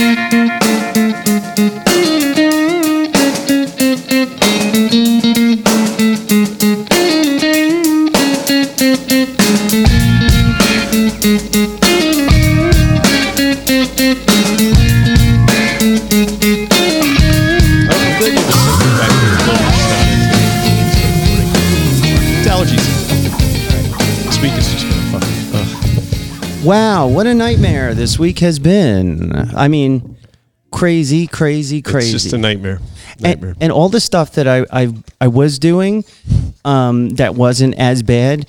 Oh, this week has been. I mean, crazy, crazy, crazy. It's just a nightmare. Nightmare. and, and all the stuff that I I, I was doing um, that wasn't as bad.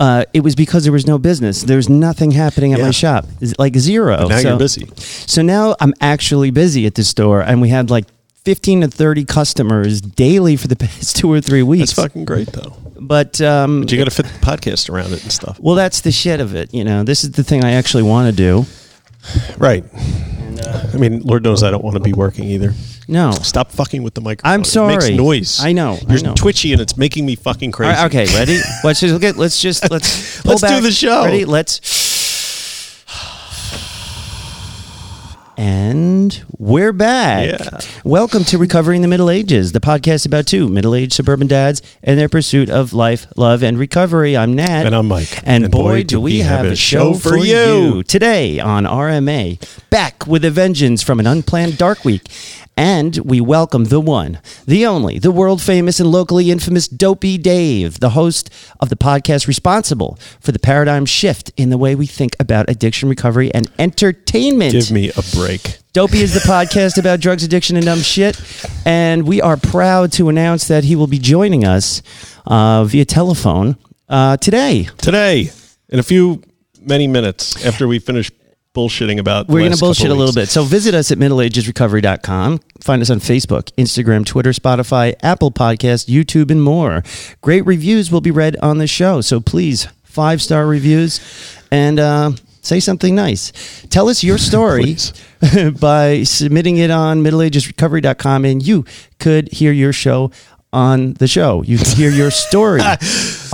Uh, it was because there was no business. There's nothing happening at Yeah. my shop, like zero. But now So- you're busy. So now I'm actually busy at the store, and we had like 15 to 30 customers daily for the past two or three weeks. That's fucking great though. But um, But you got to fit the podcast around it and stuff. well, that's the shit of it. You know, this is the thing I actually want to do. Right. Uh, I mean, Lord knows I don't want to be working either. No, Stop fucking with the microphone. I'm sorry. It makes sorry. noise. I know, You're know. twitchy and it's making me fucking crazy. right, okay, ready? Let's just look at. Let's just let's pull Let's do the show. Ready? Let's. And we're back. Yeah. Welcome to Recovering the Middle Ages, the podcast about two middle-aged suburban dads and their pursuit of life, love, and recovery. I'm Nat, And I'm Mike. And, boy, do we have a show for you today on RMA. Back with a vengeance from an unplanned dark week. And we welcome the one, the only, the world famous and locally infamous Dopey Dave, the host of the podcast responsible for the paradigm shift in the way we think about addiction recovery and entertainment. Give me a break. Dopey is the podcast about drugs, addiction, and dumb shit. And we are proud to announce that he will be joining us uh, via telephone uh, today. Today, in a few many minutes after we finish bullshitting about, We're going to bullshit a little bit. So visit us at middleagesrecovery.com. Find us on Facebook, Instagram, Twitter, Spotify, Apple Podcast, YouTube, and more. Great reviews will be read on the show. So please, five star reviews and uh, say something nice. Tell us your story by submitting it on middleagesrecovery.com, and you could hear your show. On the show, you could hear your story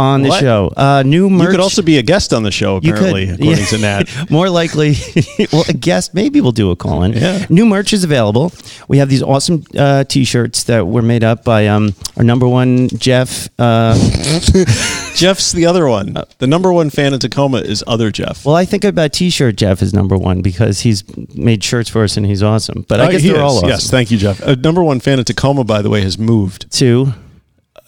on the What? show. Uh, new merch. You could also be a guest on the show, apparently, could, according yeah. to Nat. More likely, well, a guest maybe we'll do a call in. Yeah. New merch is available. We have these awesome uh, T-shirts that were made up by um, our number one Jeff. Uh, Jeff's the other one. The number one fan in Tacoma is other Jeff. well, I think about T-shirt Jeff is number one because he's made shirts for us and he's awesome. But I Uh, guess they're is. all awesome. Yes, thank you, Jeff. Uh, number one fan in Tacoma, by the way, has moved to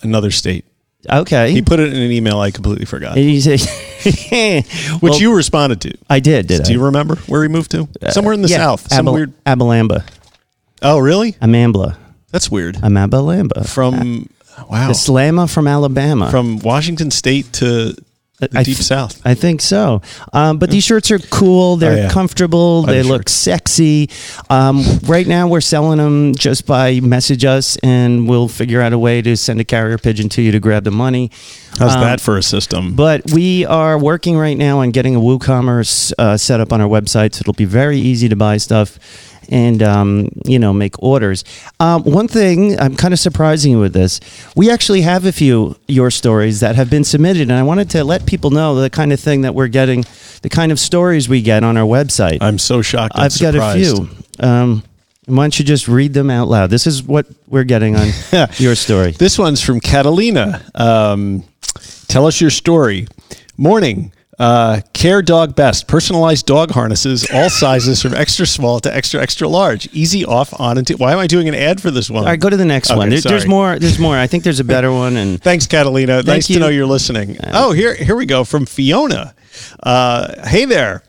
another state. Okay. He put it in an email I completely forgot, And he said, which Well, you responded to. I did. Did Do I? you remember where he moved to? Uh, Somewhere in the Yeah, south. Some Abel- weird. Abilamba. Oh, really? Amambla. That's weird. I'm Abilamba. From wow, the Slamma from Alabama. from Washington State to the I deep th- south. I think so. Um, but these shirts are cool. They're Oh, yeah. comfortable. Buy They the look shirts. sexy. Um, right now, we're selling them just by message us, and we'll figure out a way to send a carrier pigeon to you to grab the money. How's Um, that for a system? But we are working right now on getting a WooCommerce uh, set up on our website, so it'll be very easy to buy stuff and um, you know make orders. Um, one thing I'm kind of surprising you with this, we actually have a few your stories that have been submitted, and I wanted to let people know the kind of thing that we're getting, the kind of stories we get on our website. I'm so shocked. I've got a few. Um, why don't you just read them out loud? This is what we're getting on your story. This one's from Catalina. Um, tell us your story. Morning. Uh, care dog best. Personalized dog harnesses, all sizes from extra small to extra extra large. Easy off, on, and to, why am I doing an ad for this one? All right, go to the next Okay, one. There- there's more. There's more. I think there's a better one, and Thanks, Catalina. nice you. to know you're listening. oh, here here we go from Fiona. Uh, hey there.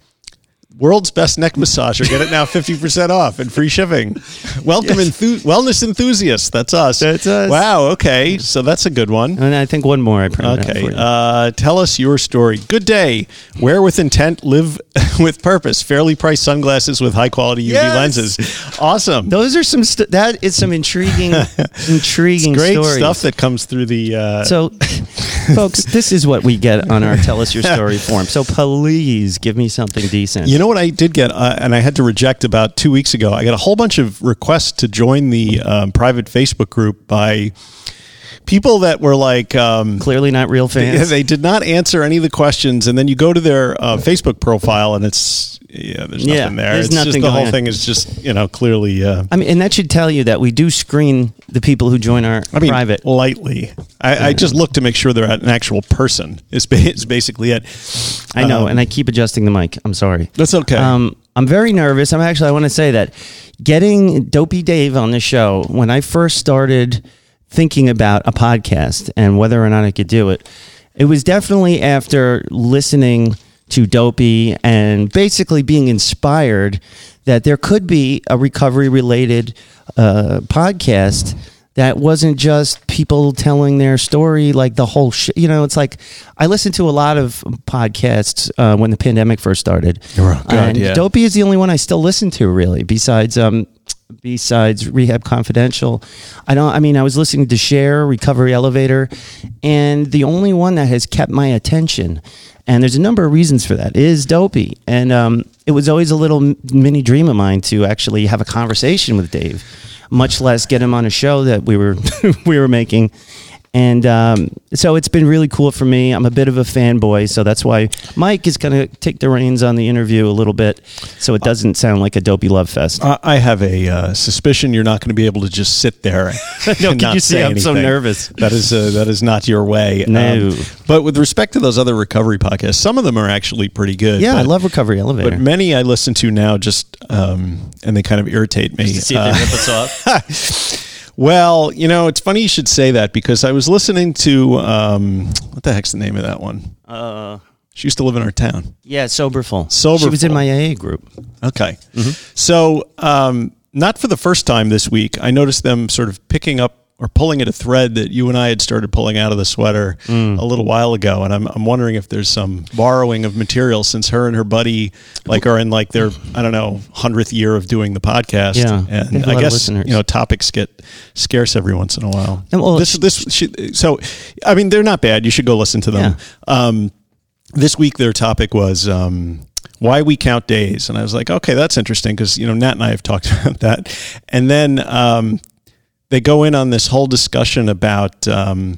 World's best neck massager. Get it now 50% off and free shipping. Welcome, enthu- wellness enthusiasts. That's us. That's us. Wow. Okay. So that's a good one. and I think one more I printed Okay. Uh, tell us your story. Good day. Wear with intent, live with purpose. Fairly priced sunglasses with high quality UV Yes. lenses. Awesome. Those are some. St- that is some intriguing, intriguing Great stories. stuff that comes through the. Uh, So, folks, this is what we get on our "Tell Us Your Story" form. So please give me something decent. You know what I did get, uh, and I had to reject about two weeks ago. I got a whole bunch of requests to join the um, private Facebook group by people that were like, um, Clearly not real fans. they did not answer any of the questions, and then you go to their uh, Facebook profile, and it's yeah, there's Yeah, nothing there. there's it's just nothing the whole on. thing is just you know clearly. Uh, I mean, and that should tell you that we do screen the people who join our I mean, private. lightly. I, I just look to make sure they're an actual person. Is, is basically it. I know, Um, and I keep adjusting the mic. I'm sorry. That's okay. Um, I'm very nervous. I'm actually. I want to say that getting Dopey Dave on the show when I first started thinking about a podcast and whether or not I could do it, it was definitely after listening to Dopey and basically being inspired that there could be a recovery related uh, podcast that wasn't just people telling their story like the whole sh- you know it's like i listened to a lot of podcasts uh, when the pandemic first started Oh, God, and yeah. dopey is the only one i still listen to really besides um besides rehab confidential i don't i mean i was listening to share recovery elevator and the only one that has kept my attention and there's a number of reasons for that is dopey and um, it was always a little mini dream of mine to actually have a conversation with dave much less get him on a show that we were we were making. And um, so it's been really cool for me. I'm a bit of a fanboy, so that's why Mike is going to take the reins on the interview a little bit, so it doesn't sound like a dopey love fest. I I have a uh, suspicion you're not going to be able to just sit there. No, can not you see I'm so nervous? That is uh, that is not your way. Um, No. but with respect to those other recovery podcasts, some of them are actually pretty good. Yeah, I but- love Recovery Elevator. But many I listen to now just um, and they kind of irritate me. see if they Uh, rip us off. well, you know, it's funny you should say that because I was listening to um, what the heck's the name of that one? Uh, She used to live in our town. yeah, Soberful. Soberful. She was in my AA group. Okay. Mm-hmm. So, um, not for the first time this week, I noticed them sort of picking up or pulling at a thread that you and I had started pulling out of the sweater Mm. a little while ago. And I'm, I'm wondering if there's some borrowing of material since her and her buddy like are in like their, I don't know, hundredth year of doing the podcast. Yeah, And I guess, you know, topics get scarce every once in a while. Well, this, this, she, so, I mean, they're not bad. You should go listen to them. Um, this week their topic was um, why we count days and i was like okay that's interesting because you know nat and i have talked about that and then um, they go in on this whole discussion about um,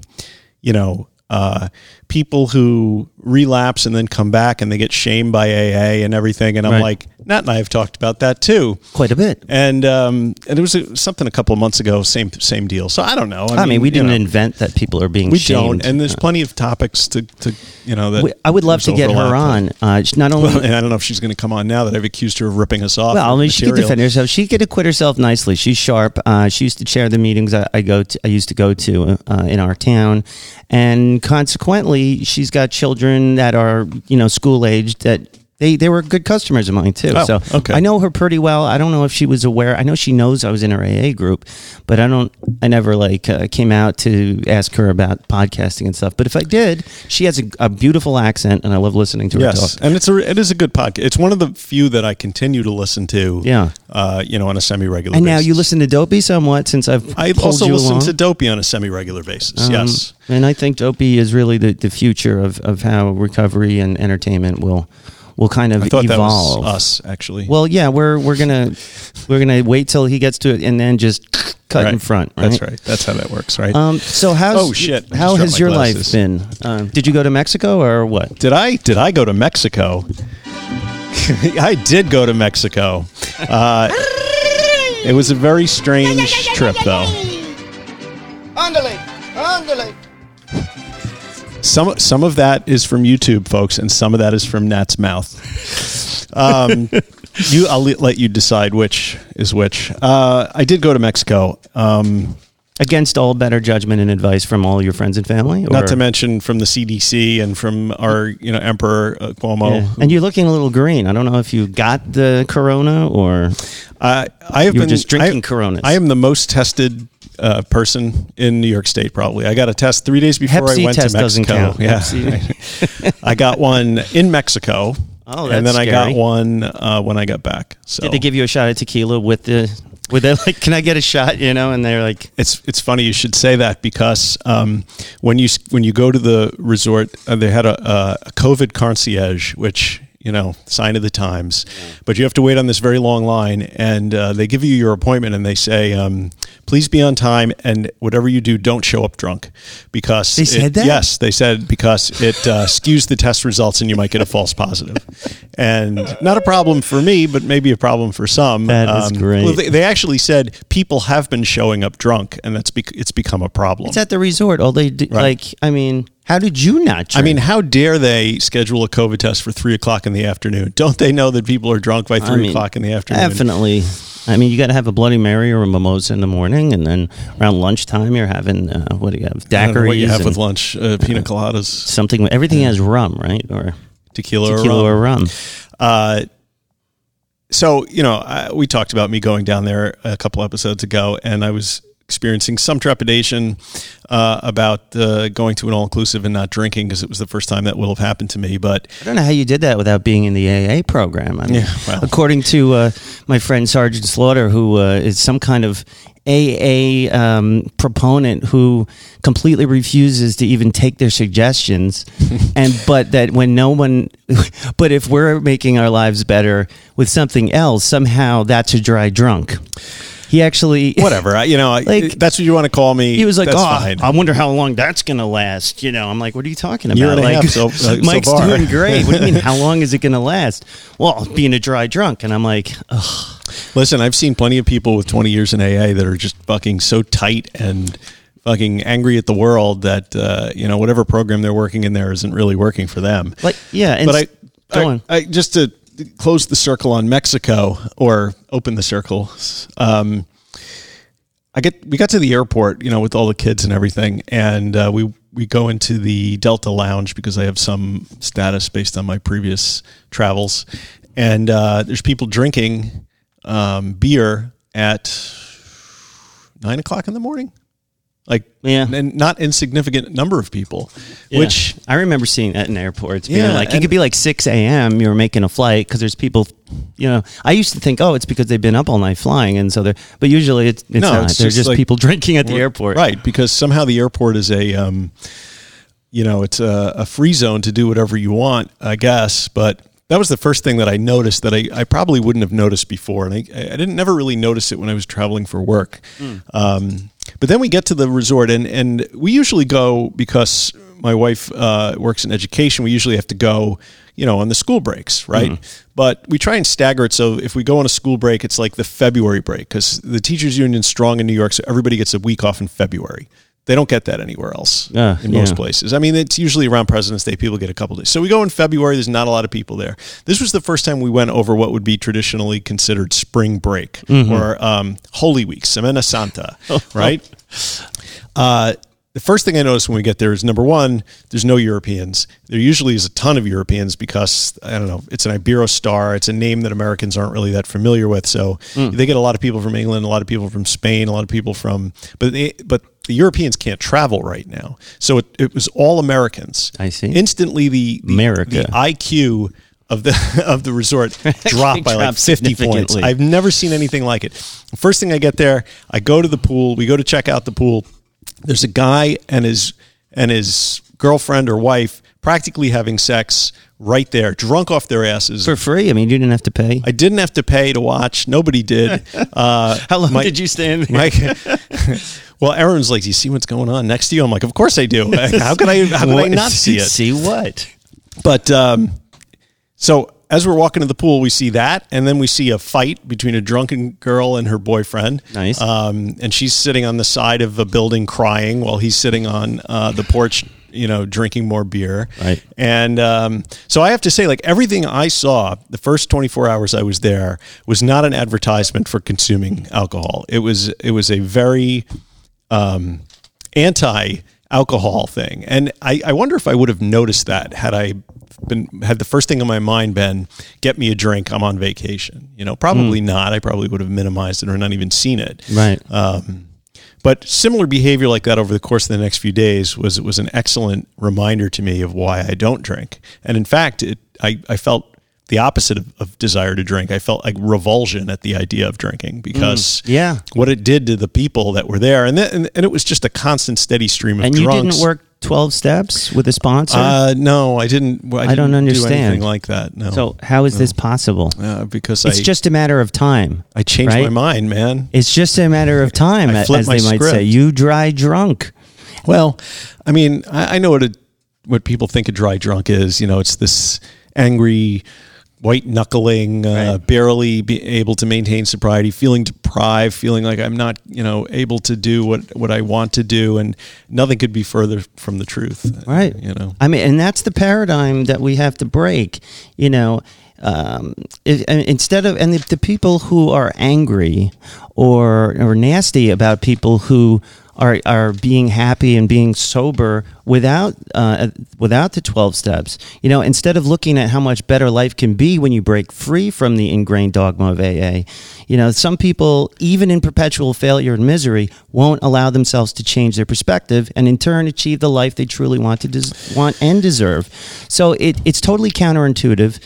you know uh, people who relapse and then come back and they get shamed by aa and everything and i'm Right. like nat and i have talked about that too Quite a bit. and um, and it was uh, something a couple of months ago same same deal so i don't know I mean, we didn't know, invent that people are being we shamed. don't and there's plenty of topics to, to you know that We- I would love to get her on. Uh, not only Well, and I don't know if she's going to come on now that I've accused her of ripping us off. Well, I mean, she could defend herself. She could acquit herself nicely. She's sharp. Uh, she used to chair the meetings I, I go to. I used to go to uh, in our town, and consequently, she's got children that are you know school aged that. They, they were good customers of mine too. Oh, so okay. I know her pretty well. I don't know if she was aware. I know she knows I was in her AA group, but I don't. I never like uh, came out to ask her about podcasting and stuff. But if I did, she has a, a beautiful accent, and I love listening to her Yes, talk. and it's a it is a good podcast. It's one of the few that I continue to listen to. Yeah. uh, you know, on a semi regular. Basis. And now you listen to Dopey somewhat since I've I also listen to Dopey on a semi regular basis. Um, yes, and I think Dopey is really the, the future of, of how recovery and entertainment will will kind of I thought evolve. that was us actually. Well, yeah, we're we're gonna we're gonna wait till he gets to it and then just cut in front. Right? That's right. That's how that works, right? Um, so how's Oh, shit. I How has your my life been? Um, did you go to Mexico or what? did I did I go to Mexico? I did go to Mexico. Uh, it was a very strange trip, though. Ándale, ándale. Some some of that is from YouTube, folks, and some of that is from Nat's mouth. Um, you, I'll let you decide which is which. Uh, I did go to Mexico. Um, Against all better judgment and advice from all your friends and family? not to mention from the CDC and from our, you know, Emperor uh, Cuomo. Yeah. And you're looking a little green. I don't know if you got the corona or I I have been just drinking I, Coronas. I am the most tested uh, person in New York State. Probably, I got a test three days before Hep I went to Mexico. Yeah. I got one in Mexico. Oh, and then I got one uh, when I got back. So Did they give you a shot of tequila with the? With they like, can I get a shot? You know, and they're like, It's it's funny you should say that because um, when you when you go to the resort, uh, they had a, a, a COVID concierge, which you know, sign of the times. But you have to wait on this very long line, and uh, they give you your appointment, and they say, um, "Please be on time, and whatever you do, don't show up drunk," because They it- said that? Yes, they said because it uh, skews the test results, and you might get a false positive. And not a problem for me, but maybe a problem for some. That is great. well, they, they actually said people have been showing up drunk, and that's bec- it's become a problem. It's at the resort. All they do, Right. like, I mean, how did you not? Drink? I mean, how dare they schedule a COVID test for three o'clock in the afternoon? Don't they know that people are drunk by three I mean, o'clock in the afternoon? Definitely. I mean, you got to have a Bloody Mary or a mimosa in the morning, and then around lunchtime, you're having uh, what do you have? Don't what you have and with lunch? Uh, pina coladas, something. Everything has rum, right? Or tequila, tequila or or rum. rum. Uh, so you know, I, we talked about me going down there a couple episodes ago, and I was experiencing some trepidation uh, about uh, going to an all-inclusive and not drinking because it was the first time that will have happened to me. But I don't know how you did that without being in the AA program. I mean, Yeah, well. according to uh, my friend Sergeant Slaughter, who uh, is some kind of AA um, proponent who completely refuses to even take their suggestions, and but that when no one, but if we're making our lives better with something else, somehow that's a dry drunk. He actually whatever, I, you know, Like- that's what you want to call me. He was like, that's "Oh, fine. I wonder how long that's gonna last." You know, I'm like, "What are you talking about?" Year and a like, half so- so Mike's far. doing great. What do you mean? How long is it gonna last? Well, being a dry drunk, and I'm like, Ugh. Listen, I've seen plenty of people with 20 years in AA that are just fucking so tight and fucking angry at the world that uh, you know whatever program they're working in there isn't really working for them. like, yeah. And but I, go I, on. I just to close the circle on Mexico or open the circle. Um, I get we got to the airport, you know, with all the kids and everything, and uh, we we go into the Delta Lounge because I have some status based on my previous travels, and uh, there's people drinking um, beer at nine o'clock in the morning, like Yeah. and not insignificant number of people, Yeah. which I remember seeing that in airports. Being Yeah, like it could be like six a.m. You're making a flight because there's people. You know, I used to think, oh, it's because they've been up all night flying, and so they're. But usually, it's, it's No, not. it's they're just just, like- people drinking at the airport. Right, because somehow the airport is a, um, you know, it's a, a free zone to do whatever you want, I guess. But that was the first thing that I noticed that I, I probably wouldn't have noticed before, and I, I didn't never really notice it when I was traveling for work. Um, but then we get to the resort, and and we usually go because my wife uh, works in education. We usually have to go, you know, on the school breaks, right? But we try and stagger it so if we go on a school break, it's like the February break because the teachers' union's strong in New York, so everybody gets a week off in February. They don't get that anywhere else Ah, in most yeah. places. I mean, it's usually around President's Day. People get a couple days. So we go in February. There's not a lot of people there. This was the first time we went over what would be traditionally considered spring break or um, Holy Week, Semana Santa, right? Uh, the first thing I noticed when we get there is number one, there's no Europeans. There usually is a ton of Europeans because I don't know, it's an Iberostar. It's a name that Americans aren't really that familiar with. So hmm. they get a lot of people from England, a lot of people from Spain, a lot of people from, but they, but the Europeans can't travel right now. So it, it was all Americans. I see. Instantly, the, the America. the IQ of the of the resort dropped by like Dropped 50 points. I've never seen anything like it. First thing I get there, I go to the pool. We go to check out the pool. There's a guy and his and his girlfriend or wife practically having sex right there, drunk off their asses. For free. I mean, you didn't have to pay. I didn't have to pay to watch. Nobody did. Uh, How long my- did you stand there? my, well, Erin's like, "Do you see what's going on next to you?" I'm like, "Of course I do. How could I? How could I not see it?" See what? But um, so as we're walking to the pool, we see that, and then we see a fight between a drunken girl and her boyfriend. Nice. Um, and she's sitting on the side of a building crying while he's sitting on uh, the porch, you know, drinking more beer. Right. And um, so I have to say, like everything I saw the first 24 hours I was there was not an advertisement for consuming alcohol. It was it was a very um, anti alcohol thing. And I, I wonder if I would have noticed that had I been had the first thing in my mind been get me a drink, I'm on vacation. You know, probably not. I probably would have minimized it or not even seen it. Right. Um, but similar behavior like that over the course of the next few days was was an excellent reminder to me of why I don't drink. And in fact, it, I, I felt the opposite of, of desire to drink. I felt like revulsion at the idea of drinking because yeah. what it did to the people that were there, and then, and, and it was just a constant, steady stream of and you drunks. didn't work 12 steps with a sponsor? Uh, no, I didn't. I, I don't didn't Do understand. anything like that. No. so, how is this possible? uh, because It's I just a matter of time. I changed right? my mind, man. It's just a matter of time, as they might say. You dry drunk. Well, I mean, I, I know what a, what people think a dry drunk is. You know, it's this angry, white knuckling, uh, barely be able to maintain sobriety, feeling deprived, feeling like I'm not, you know, able to do what what I want to do, and nothing could be further from the truth. Right. You know. I mean, and that's the paradigm that we have to break. You know, um, instead of and the, the people who are angry or or nasty about people who are are being happy and being sober without uh, without the twelve steps. You know, instead of looking at how much better life can be when you break free from the ingrained dogma of AA, you know, some people even in perpetual failure and misery won't allow themselves to change their perspective and in turn achieve the life they truly want to des- want and deserve. So it, it's totally counterintuitive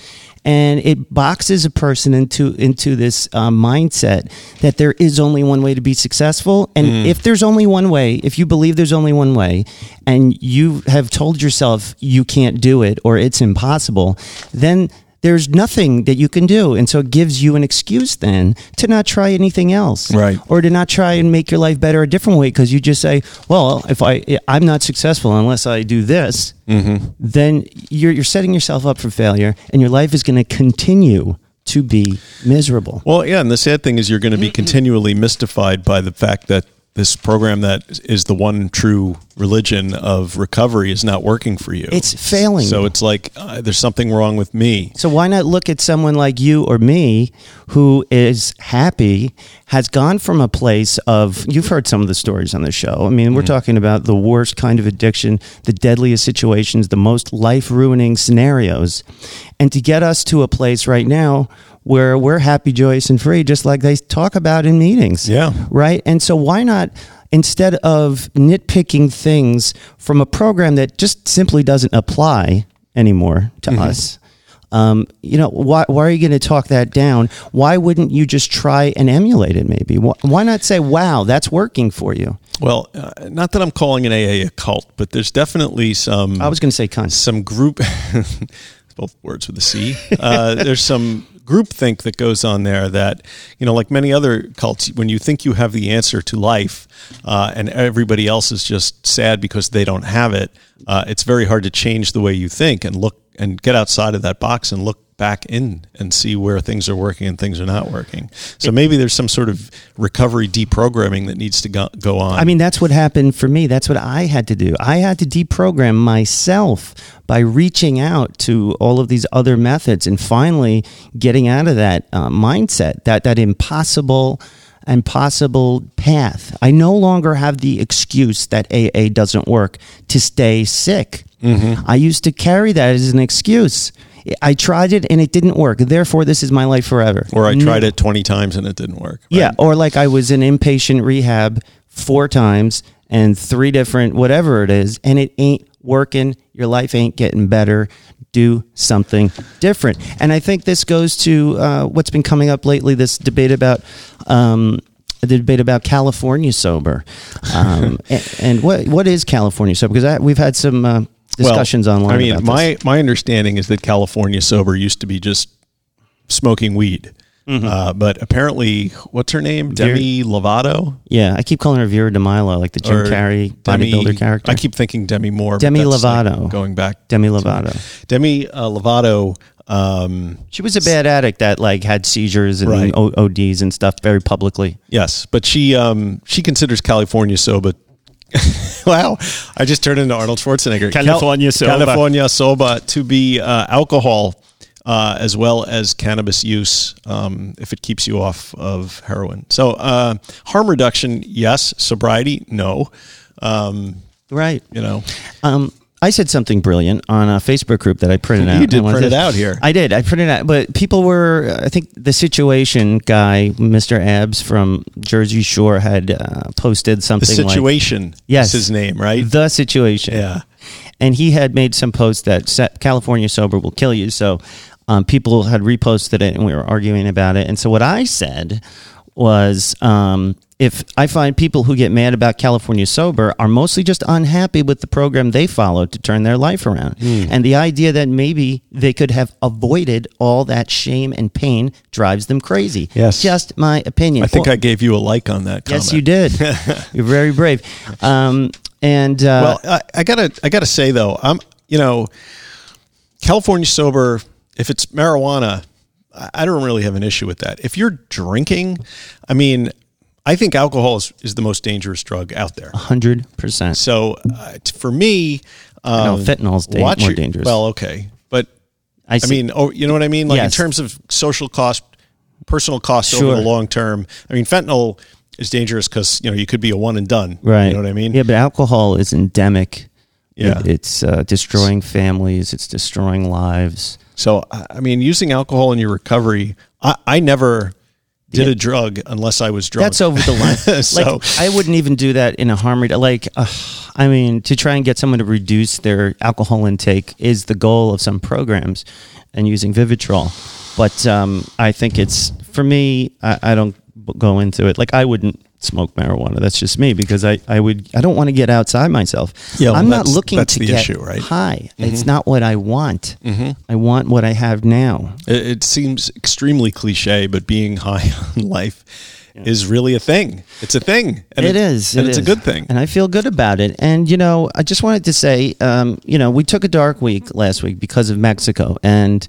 and it boxes a person into into this uh, mindset that there is only one way to be successful. And if there's only one way if you believe there's only one way and you have told yourself you can't do it or it's impossible then there's nothing that you can do. And so it gives you an excuse then to not try anything else Right. or to not try and make your life better a different way because you just say well if i i'm not successful unless i do this mm-hmm. then you're, you're setting yourself up for failure and your life is going to continue to be miserable. Well, yeah, and the sad thing is you're going to be continually mystified by the fact that this program that is the one true religion of recovery is not working for you. It's failing So it's like uh, there's something wrong with me. So why not look at someone like you or me who is happy, has gone from a place of you've heard some of the stories on the show. I mean, we're talking about the worst kind of addiction, the deadliest situations, the most life-ruining scenarios. And to get us to a place right now where we're happy, joyous and free just like they talk about in meetings. Yeah. Right? And so why not instead of nitpicking things from a program that just simply doesn't apply anymore to us. Um, you know, why, why are you going to talk that down? Why wouldn't you just try and emulate it maybe? Why, why not say, wow, that's working for you? Well, uh, not that I'm calling an AA a cult, but there's definitely some I was going to say cunt. some group both words with a C. Uh, there's some groupthink that goes on there that you know, like many other cults, when you think you have the answer to life, uh, and everybody else is just sad because they don't have it, uh, it's very hard to change the way you think and look and get outside of that box and look back in and see where things are working and things are not working. So maybe there's some sort of recovery deprogramming that needs to go, go on. I mean, that's what happened for me. That's what I had to do. I had to deprogram myself by reaching out to all of these other methods and finally getting out of that uh, mindset, that that impossible impossible path. I no longer have the excuse that AA doesn't work to stay sick. I used to carry that as an excuse. I tried it and it didn't work. Therefore, this is my life forever. or I No- tried it 20 times and it didn't work. yeah, or like I was in inpatient rehab four times and three different whatever it is, and it ain't working. Your life ain't getting better. Do something different. And I think this goes to uh, what's been coming up lately. This debate about. Um, the debate about California sober, um, and, and what what is California sober? Because I, we've had some uh, discussions well, online. I mean, my this. my understanding is that California sober used to be just smoking weed, uh, but apparently, what's her name? Demi Lovato yeah, I keep calling her Vera DeMilo, like the Jim Or Carrey Demi- bodybuilder character. I keep thinking Demi Moore. Demi that's, like, Lovato. going back. Demi Lovato. Demi uh, Lovato. Um, She was a bad addict that like had seizures and Right. ODs and stuff very publicly. yes, but she um, she considers California sober. wow, I just turned into Arnold Schwarzenegger. California sober. California sober to be uh, alcohol uh, as well as cannabis use um, if it keeps you off of heroin. So uh, harm reduction, yes. Sobriety, no. Um, Right. you know, Um, I said something brilliant on a Facebook group that I printed You out. You did print it out here. I did. I printed it out, but people were. I think the situation guy, Mr. Abs from Jersey Shore, had uh, posted the something like situation Yes. is his name, right? the situation. Yeah. and he had made some posts that California sober will kill you. So um, people had reposted it, and we were arguing about it. And so what I said was um, if I find people who get mad about California sober are mostly just unhappy with the program they followed to turn their life around. Hmm. And the idea that maybe they could have avoided all that shame and pain drives them crazy. Yes. Just my opinion. I think I gave you a like on that. Yes, you did. You're very brave. Um, and uh, Well, I, I gotta, I gotta say though, I'm, you know, California sober. If it's marijuana, I don't really have an issue with that. If you're drinking, I mean, I think alcohol is, is the most dangerous drug out there. hundred percent. So uh, t- for me, um, know, fentanyl's da- watch more your- dangerous. Well, okay, but I, I see. mean, oh, you know what I mean? Like in terms of social cost, personal cost over the long term. I mean, fentanyl is dangerous because you know you could be a one and done. right? You know what I mean? Yeah, but alcohol is endemic. Yeah. It- it's uh, destroying families. It's destroying lives. So I I mean, using alcohol in your recovery, I, I never did a drug unless I was drunk. That's over the line. So- like I wouldn't even do that in a harm. redu- Like, uh, I mean, to try and get someone to reduce their alcohol intake is the goal of some programs, and using Vivitrol. But um, I think it's for me. I, I don't go into it. Like I wouldn't smoke marijuana. That's just me because I, I would I don't want to get outside myself. Yeah, well, I'm not looking to get issue, right? Mm-hmm. high. It's not what I want. I want what I have now. It, it seems extremely cliche, but being high on life is really a thing. It's a thing. And it is, and it it's is. a good thing. and I feel good about it. And you know, I just wanted to say, um, you know, we took a dark week last week because of Mexico, and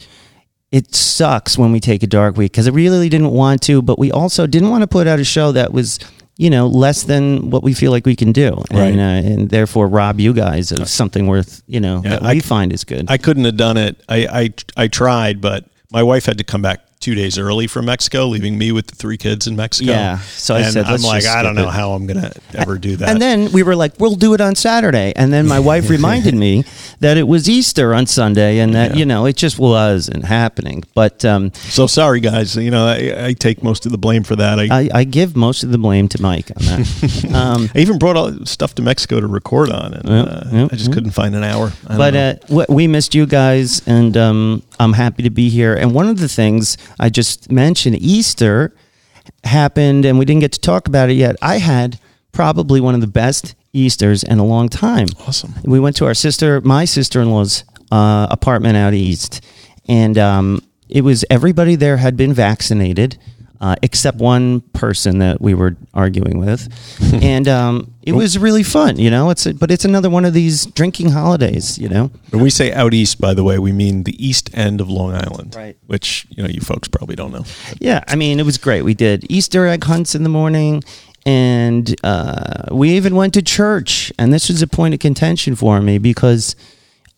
it sucks when we take a dark week because I really didn't want to, but we also didn't want to put out a show that was. You know, less than what we feel like we can do, Right. and, uh, and therefore rob you guys of something worth you know Yeah, that I we find is good. I couldn't have done it. I, I I tried, but my wife had to come back two days early from Mexico, leaving me with the three kids in Mexico. Yeah, so I and said, I'm like, I don't know it. how I'm gonna ever do that. And then we were like, we'll do it on Saturday. And then my wife reminded me that it was Easter on Sunday and that, Yeah. you know, it just wasn't happening. But um, so sorry, guys. You know, I, I take most of the blame for that. I, I, I, give most of the blame to Mike on that. um, I even brought all stuff to Mexico to record on, and Yep, uh, yep, I just couldn't find an hour. But uh, we missed you guys, and um, I'm happy to be here. And one of the things I just mentioned, Easter happened, and we didn't get to talk about it yet. I had probably one of the best Easters in a long time. awesome. we went to our sister, my sister in law's uh, apartment out east, and um, it was everybody there had been vaccinated. Uh, except one person that we were arguing with, and um, it was really fun, you know. It's a, but it's another one of these drinking holidays, you know. When we say out east, by the way, we mean the east end of Long Island, Right. Which you know you folks probably don't know. Yeah, I mean, it was great. We did Easter egg hunts in the morning, and uh, we even went to church. And this was a point of contention for me because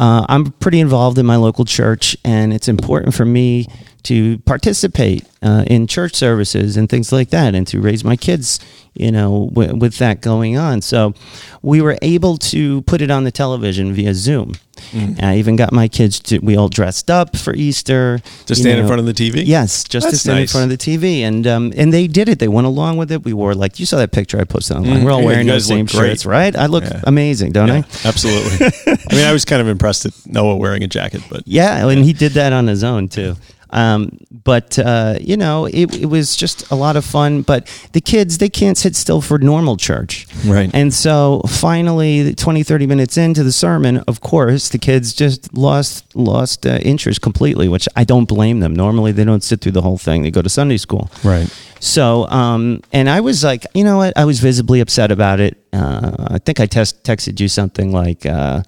uh, I'm pretty involved in my local church, and it's important for me to participate uh, in church services and things like that, and to raise my kids, you know, w- with that going on. So we were able to put it on the television via Zoom. Mm. I even got my kids to. We all dressed up for Easter. To stand in front of the TV. Yes, just to That's stand in front of the TV, and um, and they did it. They went along with it. We wore like you saw that picture I posted online. Mm, We're all yeah, wearing those same shirts, right? I look Yeah. amazing, don't Yeah, I? absolutely. I mean, I was kind of impressed at Noah wearing a jacket, but Yeah, and he did that on his own too. Um, but uh, you know, it, it was just a lot of fun. But the kids, they can't sit still for normal church. Right. And so finally, 20, 30 minutes into the sermon, of course, the kids just lost lost uh, interest completely, which I don't blame them. Normally, they don't sit through the whole thing. They go to Sunday school. right. So, um, and I was like, you know what? I was visibly upset about it. Uh, I think I test, texted you something like, uh,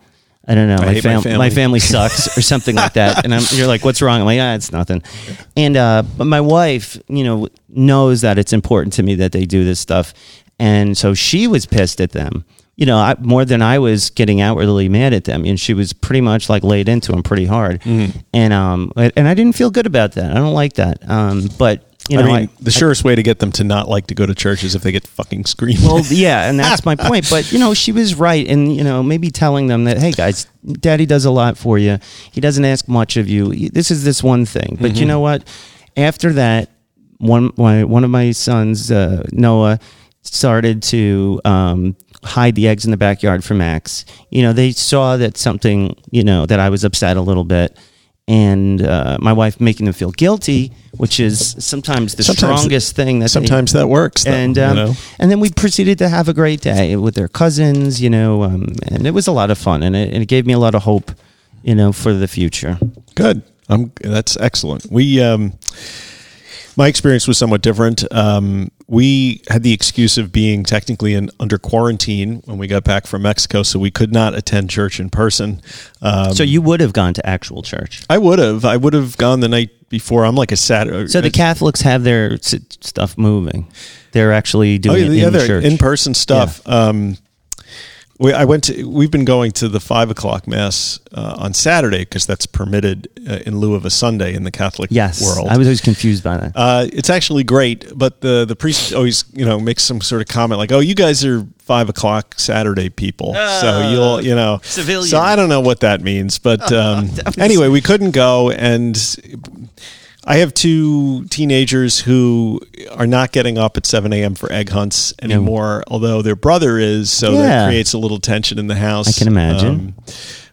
I don't know, I my, hate my family. my family sucks or something like that. And I'm, you're like, what's wrong? I'm like, ah, it's nothing. And, uh, but my wife, you know, knows that it's important to me that they do this stuff. And so she was pissed at them. You know, I, more than I was getting outwardly mad at them, and she was pretty much like laid into them pretty hard, Mm-hmm. and um, and I didn't feel good about that. I don't like that. Um, but you know, I mean, the surest way to get them to not like to go to church is if they get fucking screamed. well, yeah, and that's my point. But you know, she was right, and you know, maybe telling them that, hey, guys, Daddy does a lot for you. He doesn't ask much of you. This is this one thing. But you know what? After that, one my one of my sons, uh, Noah, started to um, hide the eggs in the backyard for Max. You know, they saw that something, you know, that I was upset a little bit. And uh, my wife making them feel guilty, which is sometimes the Sometimes- strongest thing that they- Sometimes that works. Though, and you um, know? and then we proceeded to have a great day with their cousins, you know, um, and it was a lot of fun, and it, and it gave me a lot of hope, you know, for the future. Good. I'm. That's excellent. We. Um, my experience was somewhat different. Um, we had the excuse of being technically in under quarantine when we got back from Mexico, so we could not attend church in person. Um, So you would have gone to actual church. I would have. I would have gone the night before. I'm like a Saturday. So the Catholics have their s- stuff moving. They're actually Oh doing yeah, it yeah, in they're church. in-person stuff. Um, we, I went to. We've been going to the five o'clock mass uh, on Saturday because that's permitted uh, in lieu of a Sunday in the Catholic yes, world. I was always confused by that. Uh, it's actually great, but the the priest always you know makes some sort of comment like, "Oh, you guys are five o'clock Saturday people, so you'll you know." civilian. So I don't know what that means, but um, That was- anyway, we couldn't go, and I have two teenagers who are not getting up at seven a.m. for egg hunts anymore, although their brother is, so Yeah. that creates a little tension in the house. I can imagine. Um,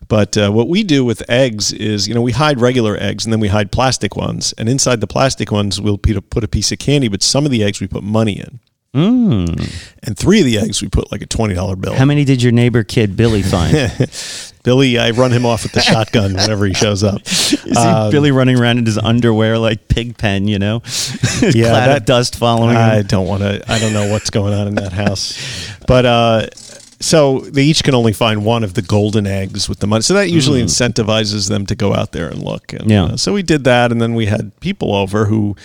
but uh, what we do with eggs is, you know, we hide regular eggs and then we hide plastic ones. And inside the plastic ones, we'll put a piece of candy. But some of the eggs we put money in, Mm. and three of the eggs we put like a twenty dollar bill. How many did your neighbor kid Billy find? Billy, I run him off with the shotgun whenever he shows up. He Um, Billy running around in his underwear like Pigpen, you know? Yeah, Cloud that- of dust following I him. don't want to. I don't know what's going on in that house, but uh, so they each can only find one of the golden eggs with the money. So that usually incentivizes them to go out there and look. And, Mm. Yeah. uh, so we did that, and then we had people over who,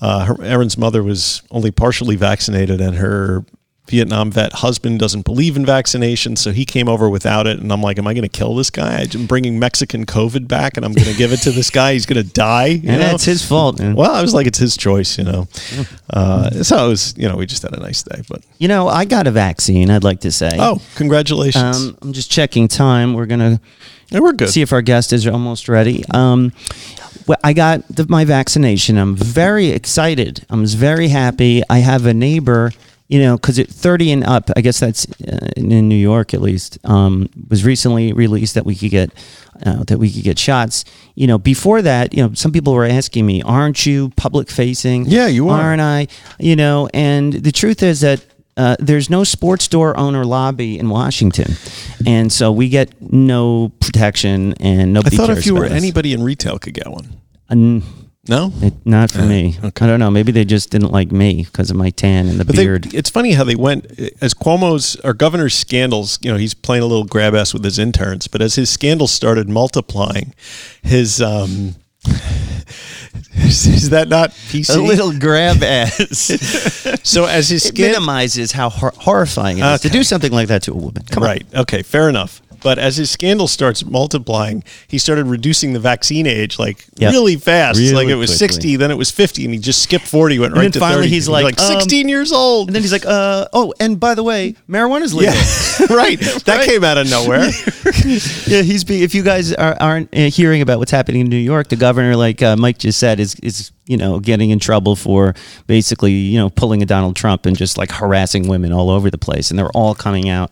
uh, her, Erin's mother was only partially vaccinated, and her. Vietnam vet husband doesn't believe in vaccination, so he came over without it. And I'm like, "Am I going to kill this guy? I'm bringing Mexican COVID back, and I'm going to give it to this guy. He's going to die." You And know? that's his fault. man. Well, I was like, it's his choice, you know. Uh, so it was, you know, we just had a nice day. But You know, I got a vaccine, I'd like to say. oh, congratulations! Um, I'm just checking time. We're going to yeah, we're good. see if our guest is almost ready. Um, well, I got the, my vaccination. I'm very excited. I'm very happy. I have a neighbor, you know, because at 30 and up, I guess that's uh, in New York at least, um, was recently released that we could get uh, that we could get shots. You know, before that, you know, some people were asking me, "Aren't you public facing?" Yeah, you are. Aren't I? You know, and the truth is that uh, there's no sports store owner lobby in Washington, and so we get no protection, and nobody. I thought if you were us. anybody in retail could get one. Um, No, it- not for Uh, me. okay. I don't know. Maybe they just didn't like me because of my tan and the but they, beard. it's funny how they went as Cuomo's or governor's scandals. You know, he's playing a little grab ass with his interns, but as his scandals started multiplying, his um, is, is that not PC? a little grab ass. so as his it scandal minimizes how hor- horrifying it is to do something like that to a woman. Come on. right. Okay. Fair enough. But as his scandal starts multiplying, he started reducing the vaccine age like Yep. really fast. Really like it was quickly. 60, then it was 50, and he just skipped 40, went And right then to finally 30. he's like, um, 16 years old. And then he's like, uh, oh, and by the way, marijuana's legal. yeah, right. That Right. came out of nowhere. yeah, he's be, if you guys are, aren't uh, hearing about what's happening in New York, the governor, like uh, Mike just said, is is you know getting in trouble for basically you know pulling a Donald Trump and just like harassing women all over the place, and they're all coming out,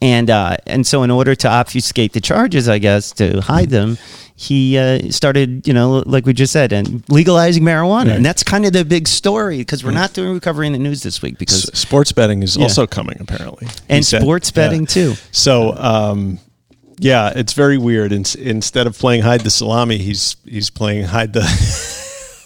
and uh, and so in order to obfuscate the charges, I guess to hide them. He uh, started, you know, like we just said, and legalizing marijuana, and that's kind of the big story because we're not doing recovery in the news this week because S- sports betting is Yeah. also coming, apparently. And said. sports betting Yeah. too. So, um, yeah, it's very weird. In, instead of playing hide the salami, he's he's playing hide the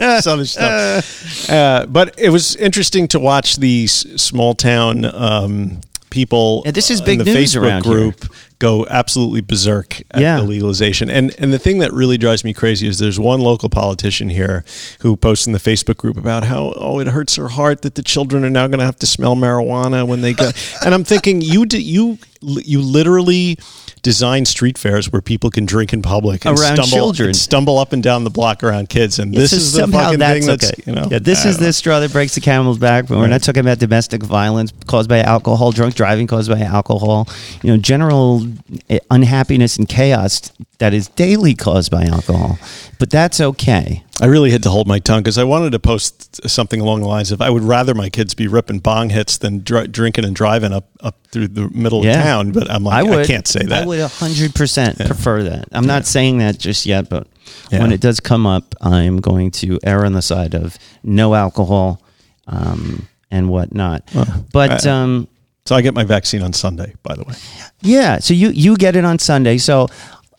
some other stuff. Uh, but it was interesting to watch these small town um, people. Yeah, this is in big the news Facebook around here. group go absolutely berserk at Yeah. the legalization. And and the thing that really drives me crazy is there's one local politician here who posts in the Facebook group about how oh it hurts her heart that the children are now going to have to smell marijuana when they go. and I'm thinking you d- you you literally design street fairs where people can drink in public and Around stumble children. and stumble up and down the block around kids and this is the fucking that's thing that's okay. you know yeah, this is know. the straw that breaks the camel's back. But we're not talking about domestic violence caused by alcohol, drunk driving caused by alcohol. You know, general eh, unhappiness and chaos that is daily caused by alcohol. But that's okay. I really had to hold my tongue because I wanted to post something along the lines of I would rather my kids be ripping bong hits than dr- drinking and driving up, up through the middle Yeah. of town. But I'm like, I, can't say that. I would 100% prefer that. I'm not saying that just yet, but Yeah. when it does come up, I'm going to err on the side of no alcohol um, and whatnot. but I- um, so I get my vaccine on Sunday, by the way. yeah, so you you get it on Sunday. So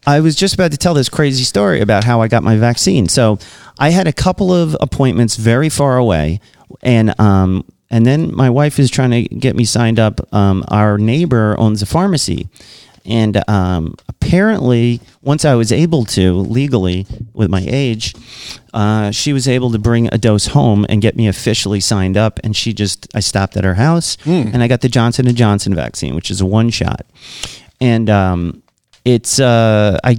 I was just about to tell this crazy story about how I got my vaccine. So I had a couple of appointments very far away, and um, and then my wife is trying to get me signed up. Um, our neighbor owns a pharmacy, and um, apparently, once I was able to legally with my age, uh, she was able to bring a dose home and get me officially signed up. And she just, I stopped at her house, and I got the Johnson and Johnson vaccine, which is a one shot, and um, it's uh, I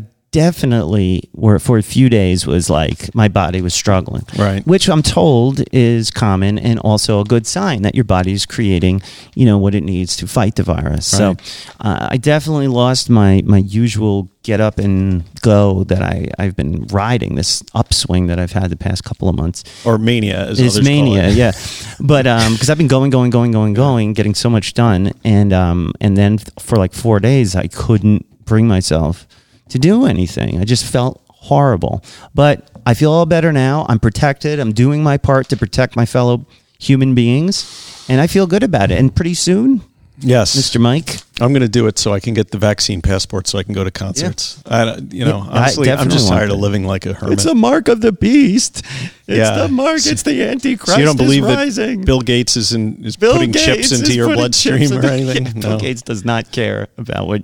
definitely were for a few days was like my body was struggling Right. which i'm told is common and also a good sign that your body is creating you know what it needs to fight the virus so uh, i definitely lost my my usual get up and go that i i've been riding this upswing that i've had the past couple of months Or mania, as it's mania, it. yeah. But um, because I've been going, going, going, going, going, getting so much done, and um, and then for like four days, I couldn't bring myself to do anything. I just felt horrible. But I feel all better now. I'm protected. I'm doing my part to protect my fellow human beings, and I feel good about it. And pretty soon, Yes. Mr. Mike, I'm going to do it so I can get the vaccine passport so I can go to concerts. I, don't- you know, Yeah, I honestly, I'm just tired of living like a hermit. it's a mark of the beast. It's Yeah. the mark. It's the Antichrist. so you don't is believe rising. that Bill Gates is in, is Bill putting Gates chips into is your bloodstream or anything? Yeah, Bill Gates does not care about what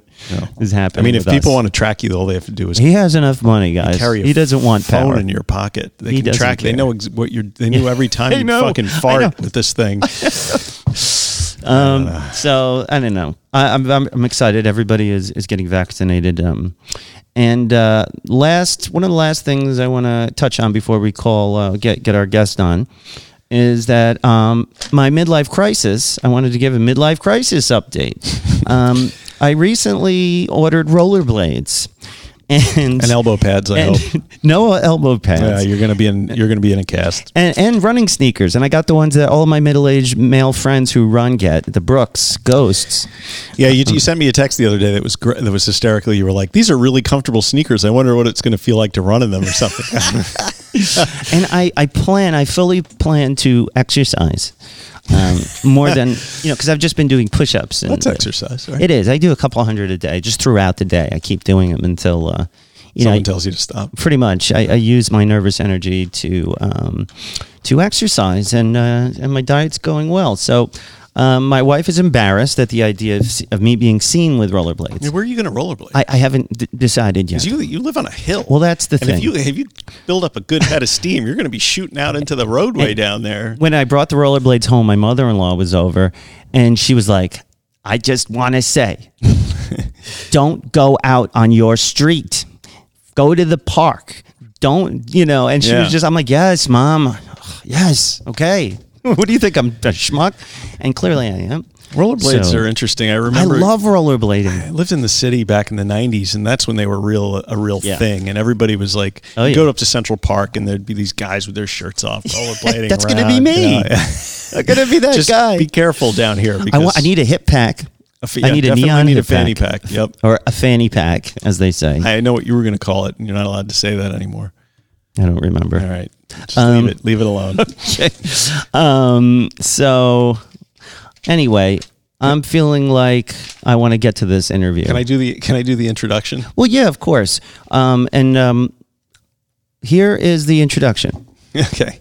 is I happening. I mean, if people us. want to track you, all they have to do is he has enough money, guys. carry he doesn't want phone power. in your pocket. They He can track. They know ex- what you're. They knew every time you fucking fart with this thing. Um, so I don't know. I, I'm, I'm I'm excited. Everybody is is getting vaccinated. Um, and uh, last one of the last things I want to touch on before we call uh, get get our guest on is that um, my midlife crisis. I wanted to give a midlife crisis update. um, I recently ordered rollerblades and And elbow pads. I hope. no elbow pads. Yeah, you're gonna be in. You're gonna be in a cast. and, and running sneakers. And I got the ones that all my middle aged male friends who run get the Brooks Ghosts. Yeah, you, you sent me a text the other day that was gr- that was hysterical. You were like, "These are really comfortable sneakers. I wonder what it's going to feel like to run in them or something." And I, I plan, I fully plan to exercise um, more than, you know, because I've just been doing push ups. That's exercise, right? It is. I do a couple hundred a day just throughout the day. I keep doing them until, uh, you know, Someone I- tells you to stop. pretty much I, I use my nervous energy to um, to exercise and uh, and my diet's going well so um, my wife is embarrassed at the idea of, of me being seen with rollerblades Yeah, where are you going to rollerblade? I, I haven't d- decided yet 'Cause you you live on a hill. well that's the and thing if you if you build up a good head of steam, you're going to be shooting out into the roadway down there. when I brought the rollerblades home my mother-in-law was over and she was like I just want to say don't go out on your street go to the park don't you know and she Yeah. was just i'm like yes mom yes okay what do you think i'm a schmuck and clearly i am Rollerblades So- are interesting. I remember. i love rollerblading I lived in the city back in the '90s, and that's when they were real a real Yeah. thing. And everybody was like, Oh, you yeah. go up to Central Park, and there'd be these guys with their shirts off, rollerblading. That's gonna be me. you know. i'm gonna be that Just guy be careful down here. I, Because want, I need a hip pack a f- I yeah, need a neon need a fanny pack. pack. Yep. or a fanny pack as they say i, I know what you were going to call it. and You're not allowed to say that anymore. I don't remember All right, just Um, leave it. Leave it alone. Okay. Um, so anyway, I'm feeling like I want to get to this interview. Can I do the Can I do the introduction? Well, yeah, of course. Um, and um, here is the introduction. Okay.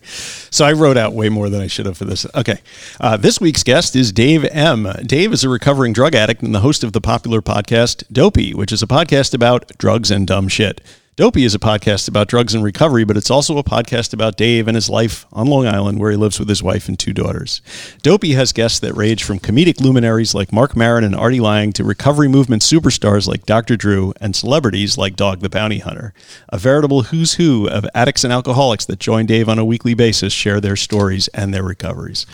So I wrote out way more than I should have for this. Okay. Uh, this week's guest is Dave M. Dave is a recovering drug addict and the host of the popular podcast Dopey, which is a podcast about drugs and dumb shit. Dopey is a podcast about drugs and recovery, but it's also a podcast about Dave and his life on Long Island, where he lives with his wife and two daughters. Dopey has guests that range from comedic luminaries like Marc Maron and Artie Lange to recovery movement superstars like Dr. Drew and celebrities like Dog the Bounty Hunter. A veritable who's who of addicts and alcoholics that join Dave on a weekly basis share their stories and their recoveries.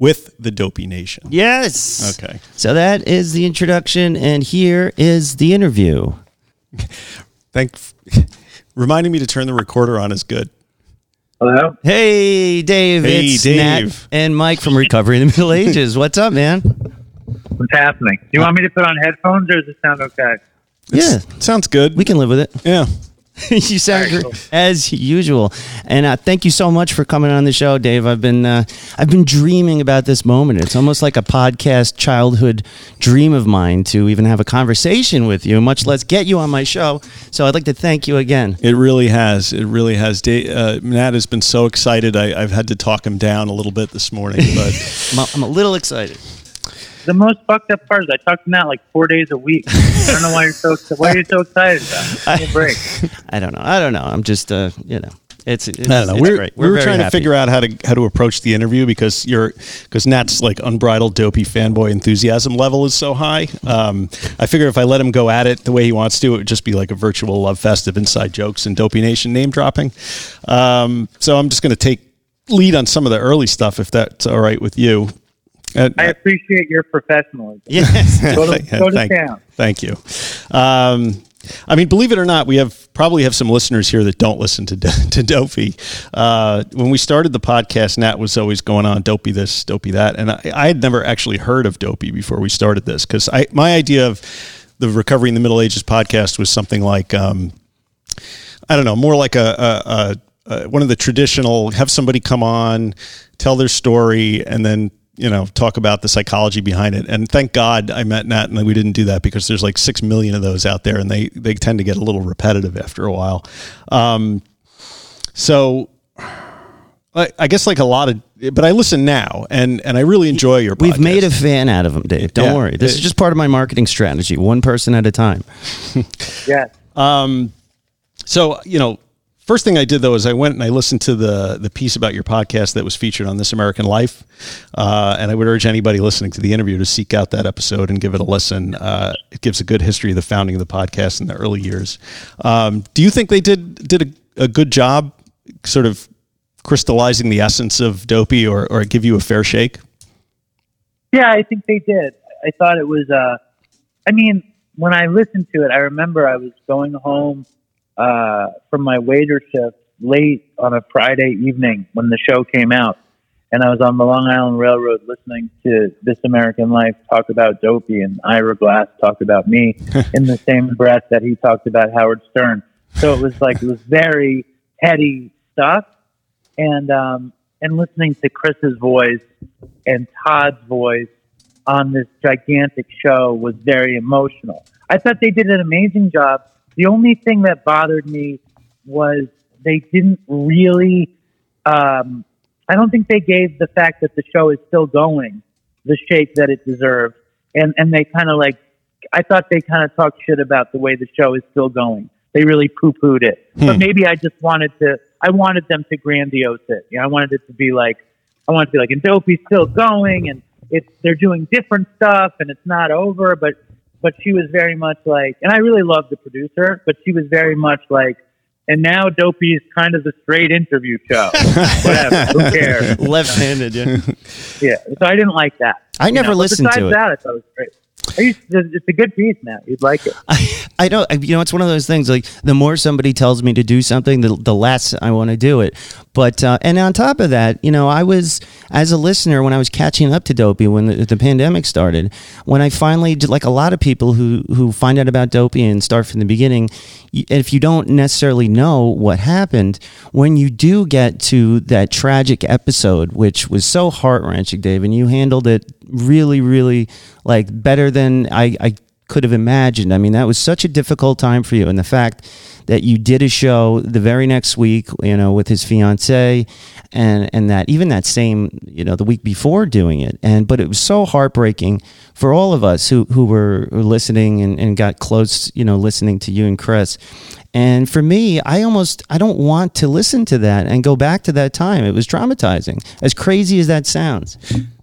with the Dopey Nation. Yes. Okay. So that is the introduction, and here is the interview. Thank. Reminding me to turn the recorder on is good. Hello? Hey, Dave. Hey, it's Dave. Nat and Mike from Recovery in the Middle Ages. What's up, man? What's happening? Do you want me to put on headphones or does it sound okay? Yeah, Sounds good. we can live with it. yeah. you sound great as usual, and uh, thank you so much for coming on the show, Dave. I've been uh, I've been dreaming about this moment. It's almost like a podcast childhood dream of mine to even have a conversation with you, much less get you on my show. So I'd like to thank you again. It really has. It really has. Da- uh, Nat has been so excited. I, I've had to talk him down a little bit this morning, but I'm a, I'm a little excited. The most fucked up part is I talk to Nat like four days a week. I don't know why you're so why are you so excited about it. Give me a break. I don't know. I don't know. I'm just uh, you know, it's, it's I don't know. it's We're, great. we were very trying to figure out how to how to approach the interview because you're because Nat's like unbridled dopey fanboy enthusiasm level is so high. Um, I figure if I let him go at it the way he wants to, it would just be like a virtual love fest of inside jokes and Dopey Nation name dropping. Um, so I'm just going to take lead on some of the early stuff if that's all right with you. Uh, I appreciate your professionalism. Yes. Go to, Thank- go to thank, town. thank you. Um, I mean, believe it or not, we have probably have some listeners here that don't listen to to Dopey. Uh, when we started the podcast, Nat was always going on Dopey this, Dopey that, and I, I had never actually heard of Dopey before we started this because I my idea of the Recovery in the Middle Ages podcast was something like um, I don't know, more like a, a, a, a one of the traditional have somebody come on, tell their story, and then you know talk about the psychology behind it. And thank God I met Nat and we didn't do that because there's like six million of those out there, and they they tend to get a little repetitive after a while. Um, so. I I guess like a lot of, but I listen now, and and I really enjoy your. We've made a fan out of him, Dave. Don't Yeah. worry. This is just part of my marketing strategy, one person at a time. yeah. Um, So you know, first thing I did though is I went and I listened to the the piece about your podcast that was featured on This American Life, uh, and I would urge anybody listening to the interview to seek out that episode and give it a listen. Uh, it gives a good history of the founding of the podcast in the early years. Um, do you think they did did a, a good job, sort of crystallizing the essence of Dopey, or or give you a fair shake? Yeah, I think they did. I thought it was. Uh, I mean, when I listened to it, I remember I was going home uh, from my waiter shift late on a Friday evening when the show came out, and I was on the Long Island Railroad listening to This American Life talk about Dopey and Ira Glass talk about me in the same breath that he talked about Howard Stern. So it was like it was very heady stuff, and um, and listening to Chris's voice and Todd's voice on this gigantic show was very emotional. I thought they did an amazing job. The only thing that bothered me was they didn't really. Um, I don't think they gave the fact that the show is still going the shape that it deserved, and and they kind of like. I thought they kind of talked shit about the way the show is still going. They really poo pooed it, but maybe I just wanted to. I wanted them to grandiose it. You know, I wanted it to be like I wanted it to be like, and Dopey's still going, and it's they're doing different stuff, and it's not over. But but she was very much like, and I really loved the producer, but she was very much like, and now Dopey is kind of the straight interview show. Whatever, who cares? Left-handed, yeah. Yeah, so I didn't like that. I never know, listened to besides it. that, I thought it was great. It's a good piece, Nat. You'd like it. I, I don't, I- you know, it's one of those things like the more somebody tells me to do something, the, the less I want to do it. But, uh, and on top of that, you know, I was, as a listener, when I was catching up to Dopey when the, the pandemic started, when I finally like a lot of people who, who find out about Dopey and start from the beginning, if you don't necessarily know what happened, when you do get to that tragic episode, which was so heart wrenching, Dave, and you handled it really, really like better than I, I could have imagined. I mean, that was such a difficult time for you. And the fact that you did a show the very next week, you know, with his fiance and, and that even that same, you know, the week before doing it. And, but it was so heartbreaking for all of us who, who were listening and, and got close, you know, listening to you and Chris. And for me, I almost, I don't want to listen to that and go back to that time. It was traumatizing as crazy as that sounds.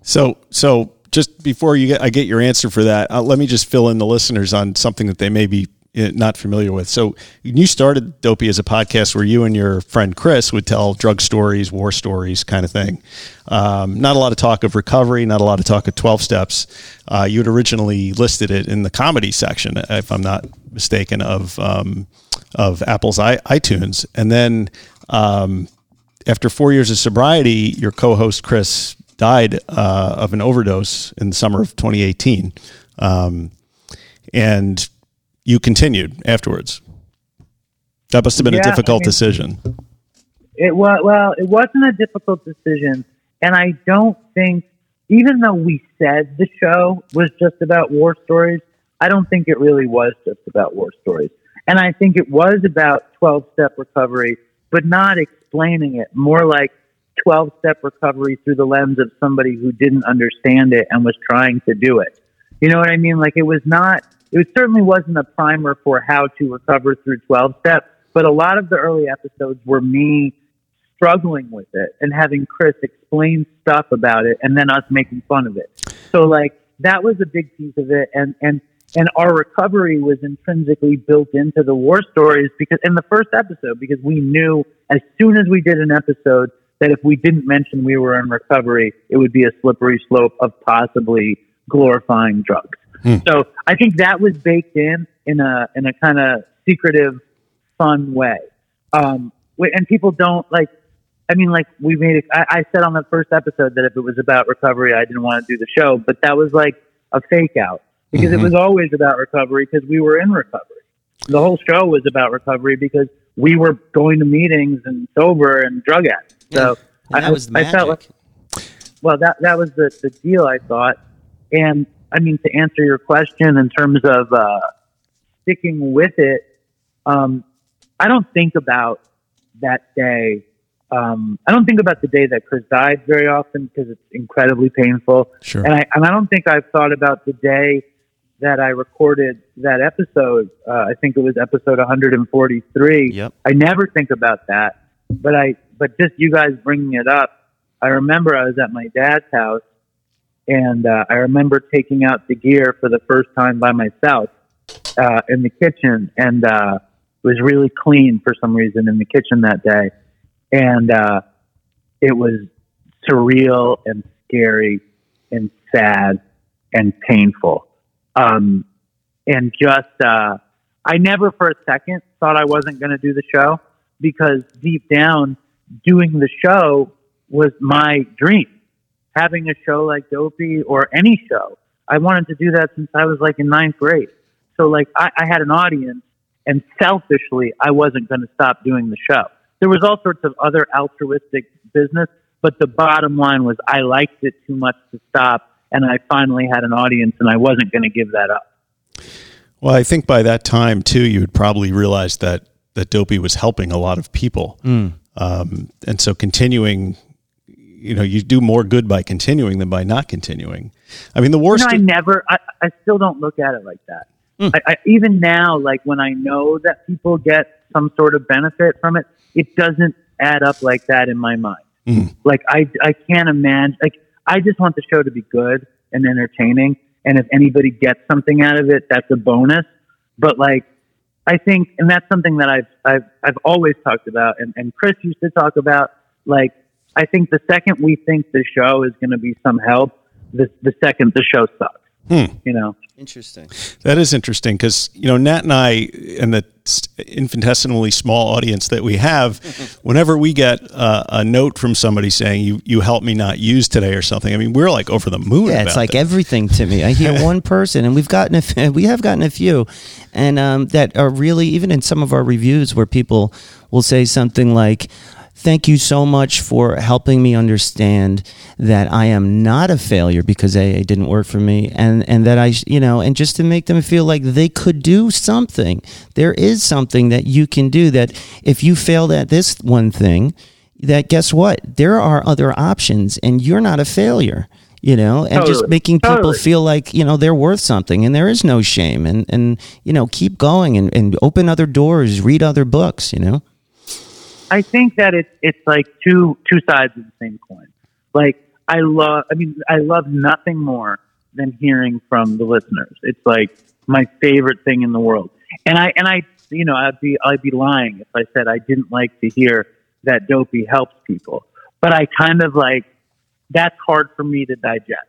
So, so just before you get, I get your answer for that, uh, let me just fill in the listeners on something that they may be uh, not familiar with. So you started Dopey as a podcast where you and your friend Chris would tell drug stories, war stories, kind of thing. Um, not a lot of talk of recovery, not a lot of talk of twelve steps. Uh, you had originally listed it in the comedy section, if I'm not mistaken, of um, of Apple's iTunes, and then. Um, after four years of sobriety, your co-host Chris died uh, of an overdose in the summer of 2018, um, and you continued afterwards. That must have been Yeah, a difficult I mean- decision. It was well, it wasn't a difficult decision, and I don't think, even though we said the show was just about war stories, I don't think it really was just about war stories. And I think it was about twelve step recovery, but not explaining it. More like twelve step recovery through the lens of somebody who didn't understand it and was trying to do it. You know what I mean? Like it was not. It certainly wasn't a primer for how to recover through twelve steps. But a lot of the early episodes were me struggling with it and having Chris explain stuff about it and then us making fun of it. So like that was a big piece of it and and and our recovery was intrinsically built into the war stories because in the first episode because we knew as soon as we did an episode that if we didn't mention we were in recovery it would be a slippery slope of possibly glorifying drugs. So I think that was baked in in a in a kind of secretive fun way. Um, and people don't like. I mean, like we made. It, I, I said on the first episode that if it was about recovery, I didn't want to do the show, but that was like a fake out because it was always about recovery because we were in recovery. The whole show was about recovery because we were going to meetings and sober and drug addicts. So that I, was the I felt like well, that that was the the deal. I thought, and I mean to answer your question in terms of uh, sticking with it, um, I don't think about that day. Um, I don't think about the day that Chris died very often because it's incredibly painful. Sure. And I and I don't think I've thought about the day that I recorded that episode. Uh, I think it was episode 143. Yep. I never think about that, but I but just you guys bringing it up, I remember I was at my dad's house, and uh, I remember taking out the gear for the first time by myself uh, in the kitchen, and uh, it was really clean for some reason in the kitchen that day, and uh, it was surreal and scary and sad and painful, um, and just uh, I never for a second thought I wasn't going to do the show because deep down, doing the show was my dream. Having a show like Dopey or any show, I wanted to do that since I was like in ninth grade. So like I, I had an audience, and selfishly, I wasn't going to stop doing the show. There was all sorts of other altruistic business, but the bottom line was I liked it too much to stop, and I finally had an audience, and I wasn't going to give that up. Well, I think by that time too, you had probably realized that that Dopey was helping a lot of people, mm. Um, and so continuing. You know, you do more good by continuing than by not continuing. I mean, the You worst. know, I never, I, I still don't look at it like that. I, I, even now, like when I know that people get some sort of benefit from it, it doesn't add up like that in my mind. Like I, I can't imagine. Like I just want the show to be good and entertaining, and if anybody gets something out of it, that's a bonus. But like, I think, and that's something that I've, I've, I've always talked about, and, and Chris used to talk about. Like, I think the second we think the show is going to be some help, the, the second the show sucks. Hmm. You know. Interesting. That is interesting because you know Nat and I and the infinitesimally small audience that we have, whenever we get uh, a note from somebody saying you you helped me not use today or something, I mean we're like over the moon. Yeah, it's like that. everything to me. I hear one person, and we've gotten a f- we have gotten a few, and um, that are really even in some of our reviews where people will say something like. Thank you so much for helping me understand that I am not a failure because AA didn't work for me, and and that I, you know, and just to make them feel like they could do something. There is something that you can do. That if you failed at this one thing, that guess what? There are other options, and you're not a failure. You know, and just making people Totally. feel like you know they're worth something, and there is no shame, and and you know keep going and, and open other doors, read other books. You know. I think that it's it's like two two sides of the same coin. Like I love, I mean, I love nothing more than hearing from the listeners. It's like my favorite thing in the world. And I and I you know I'd be I'd be lying if I said I didn't like to hear that Dopey helps people. But I kind of like that's hard for me to digest.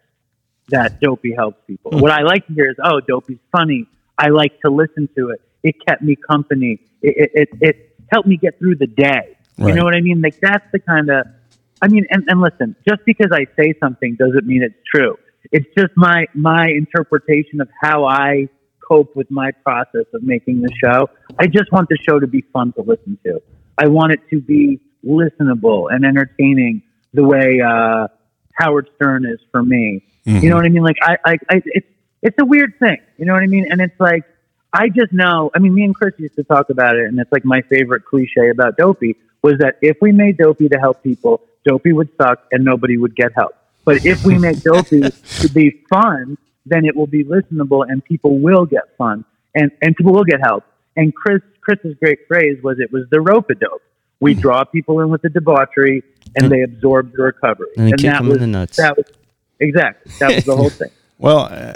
That Dopey helps people. Hmm. What I like to hear is, oh, Dopey's funny. I like to listen to it. It kept me company. It it, it, it helped me get through the day. You Right. know what I mean? Like that's the kind of. I mean, and, and listen, just because I say something doesn't mean it's true. It's just my my interpretation of how I cope with my process of making the show. I just want the show to be fun to listen to. I want it to be listenable and entertaining the way uh, Howard Stern is for me. You know what I mean? Like I, I, I, it's it's a weird thing. You know what I mean? And it's like I just know. I mean, me and Chris used to talk about it, and it's like my favorite cliche about Dopey was that if we made Dopey to help people, Dopey would suck and nobody would get help. But if we make Dopey to be fun, then it will be listenable and people will get fun and, and people will get help. And Chris Chris's great phrase was it was the rope a dope. We hmm. draw people in with the debauchery and hmm. they absorb the recovery. And kick that was the nuts. that was exactly that was the whole thing. Well, uh,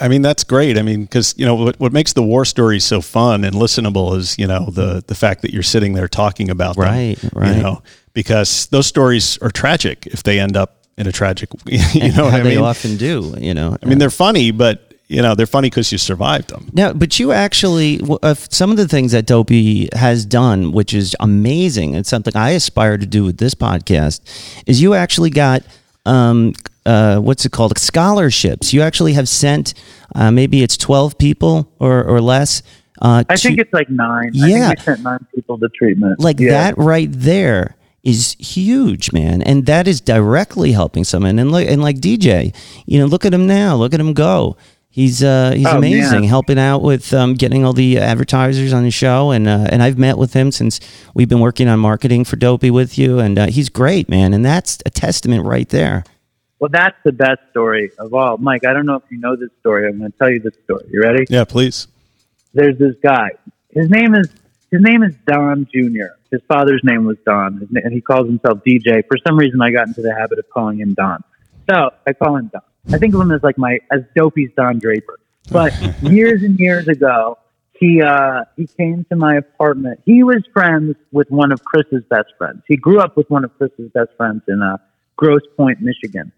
I mean that's great. I mean, because you know what, what makes the war stories so fun and listenable is you know the the fact that you're sitting there talking about them, Right, right. You know, because those stories are tragic if they end up in a tragic. You know I they mean? often do, you know. I mean, they're funny, but you know they're funny because you survived them. Now, but you actually, uh, some of the things that Dopey has done, which is amazing, and something I aspire to do with this podcast, is you actually got, um, uh, what's it called, scholarships. You actually have sent, uh, maybe it's 12 people or, or less. Uh, I to- think it's like nine. I Yeah. think we sent nine people to treatment. like Yeah. that right there is huge, man, and that is directly helping someone. And look, and like DJ, you know, look at him now, look at him go. He's uh, he's Oh, amazing, man. helping out with um, getting all the advertisers on the show, and uh, and I've met with him since we've been working on marketing for Dopey with you, and uh, he's great, man, and that's a testament right there. Well, that's the best story of all. Mike, I don't know if you know this story. I'm going to tell you this story. You ready? Yeah, please. There's this guy. His name is his name is Don Jr. His father's name was Don, and he calls himself DJ. For some reason, I got into the habit of calling him Don. So I call him Don. I think of him as like my as dopey's Don Draper. But years and years ago, he uh, he came to my apartment. He was friends with one of Chris's best friends. He grew up with one of Chris's best friends in uh, Grosse Pointe, Michigan,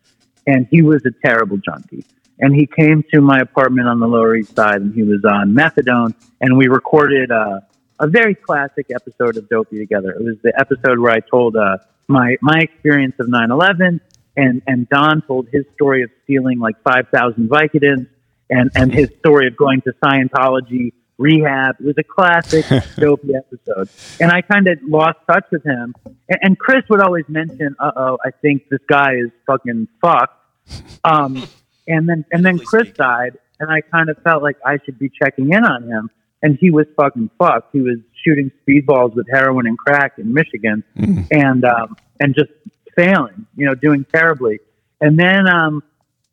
and he was a terrible junkie. And he came to my apartment on the Lower East Side, and he was on methadone. And we recorded uh, a very classic episode of Dopey together. It was the episode where I told uh, my my experience of 9/11, and and Don told his story of stealing like 5,000 Vicodins, and and his story of going to Scientology rehab. It was a classic Dopey episode, and I kind of lost touch with him. And, and Chris would always mention, "Uh oh, I think this guy is fucking fucked." Um, and then and then Chris died, and I kind of felt like I should be checking in on him. And he was fucking fucked. He was shooting speedballs with heroin and crack in Michigan, and um, and just failing, you know, doing terribly. And then, um,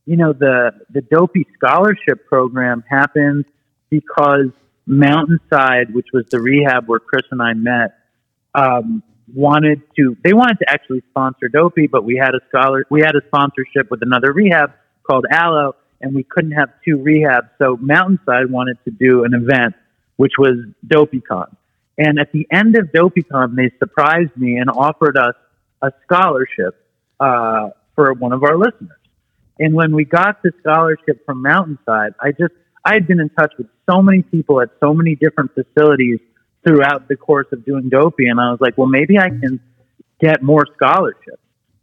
you know, the the Dopey Scholarship Program happened because Mountainside, which was the rehab where Chris and I met, um, wanted to. They wanted to actually sponsor Dopey, but we had a scholar. We had a sponsorship with another rehab called Alo, and we couldn't have two rehabs. So Mountainside wanted to do an event, which was DopeyCon. And at the end of DopeyCon, they surprised me and offered us a scholarship uh, for one of our listeners. And when we got the scholarship from Mountainside, I just I had been in touch with so many people at so many different facilities throughout the course of doing Dopey, and I was like, well, maybe I can get more scholarships.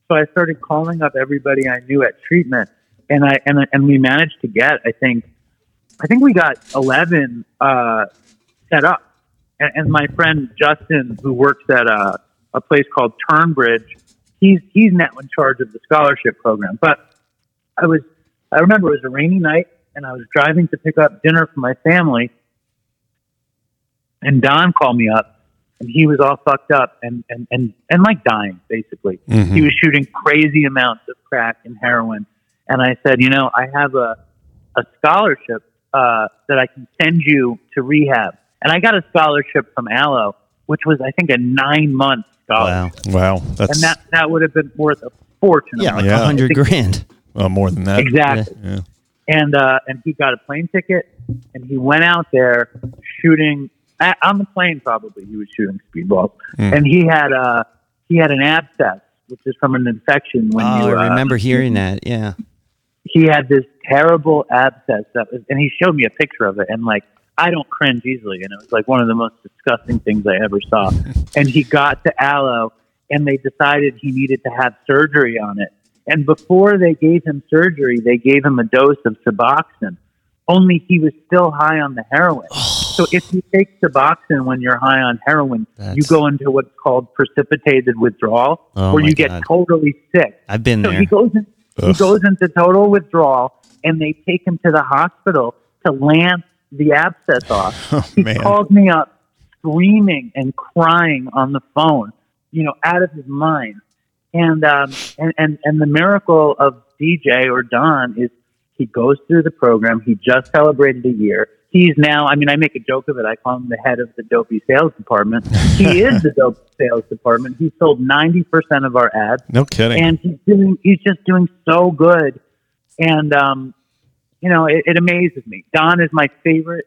So I started calling up everybody I knew at treatment, and I and and we managed to get I think I think we got eleven uh, set up. And, and my friend Justin, who works at a, a place called Turnbridge, he's he's now in charge of the scholarship program. But I was I remember it was a rainy night, and I was driving to pick up dinner for my family, and Don called me up, and he was all fucked up and and and, and like dying basically. He was shooting crazy amounts of crack and heroin, and I said, you know, I have a a scholarship uh, that I can send you to rehab, and I got a scholarship from Alo, which was I think a nine month scholarship, Wow. Wow, that's and that that would have been worth a fortune. Yeah, like a Yeah. hundred grand. well, more than that. exactly. Yeah. And uh, and he got a plane ticket and he went out there shooting at, on the plane. Probably he was shooting speedballs, Hmm. and he had uh he had an abscess, which is from an infection. When oh, you uh, I remember hearing that. Yeah. he had this terrible abscess that was, and he showed me a picture of it, and like I don't cringe easily, and it was like one of the most disgusting things I ever saw. and he got to Alo, and they decided he needed to have surgery on it. And before they gave him surgery, they gave him a dose of Suboxone. Only he was still high on the heroin. so if you take Suboxone when you're high on heroin, you go into what's called precipitated withdrawal, Oh, where you get totally sick. I've been So there. he goes in, he goes into total withdrawal, and they take him to the hospital to lance the abscess off. Oh, He man. calls me up, screaming and crying on the phone, you know, out of his mind. And um, and and and the miracle of DJ or Don is he goes through the program. He just celebrated a year. He's now, I mean, I make a joke of it. I call him the head of the dopey sales department. He is the dope sales department. He sold 90% of our ads No kidding. and he's doing he's just doing so good and um you know it, it amazes me don is my favorite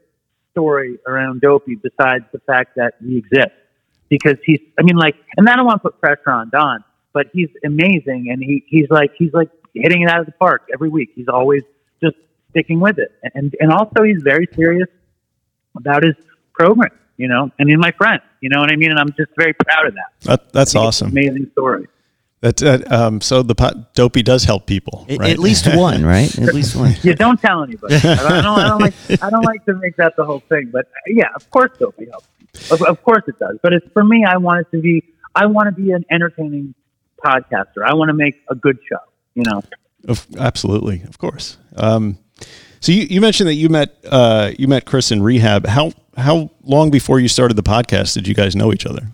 story around dopey besides the fact that he exists because he's i mean like and i don't want to put pressure on don but he's amazing and he he's like he's like hitting it out of the park every week he's always just sticking with it and and also he's very serious about his program you know and he's my friend you know what i mean and i'm just very proud of that That, that's awesome. amazing story That, uh, um, so the pot, dopey does help people, At- right? At least one, right? At least one. Yeah, don't tell anybody. I don't, I don't, I don't like. I don't like to make that the whole thing. But uh, yeah, of course, Dopey helps. Of, of course, it does. But it's for me. I want it to be. I want to be an entertaining podcaster. I want to make a good show. You know. Of, absolutely, of course. Um, so you, you mentioned that you met uh, you met Chris in rehab. How how long before you started the podcast did you guys know each other?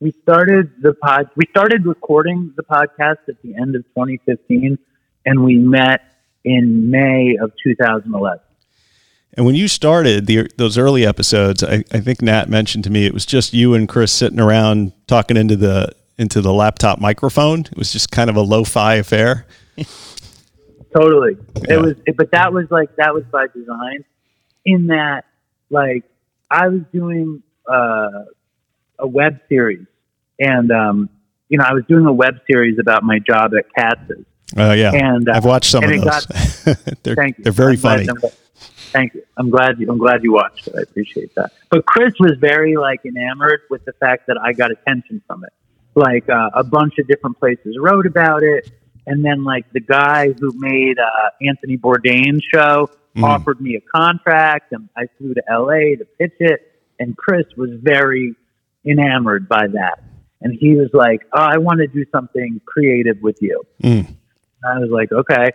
We started the pod. We started recording the podcast at the end of 2015, and we met in May of 2011. And when you started the, those early episodes, I, I think Nat mentioned to me it was just you and Chris sitting around talking into the into the laptop microphone. It was just kind of a lo-fi affair. Totally. Yeah. It was, it, but that was like that was by design. In that, like, I was doing uh, a web series, and um, you know, I was doing a web series about my job at Katz's. Uh, yeah, And, uh, I've watched some of those. they're Thank you. they're very I'm funny. Glad- thank you. I'm glad you. I'm glad you watched it. I appreciate that. But Chris was very like enamored with the fact that I got attention from it. Like uh, a bunch of different places wrote about it, and then like the guy who made uh, Anthony Bourdain's show Mm. offered me a contract, and I flew to LA to pitch it. And Chris was very enamored by that, and he was like, "Oh, I want to do something creative with you." Mm. I was like, okay.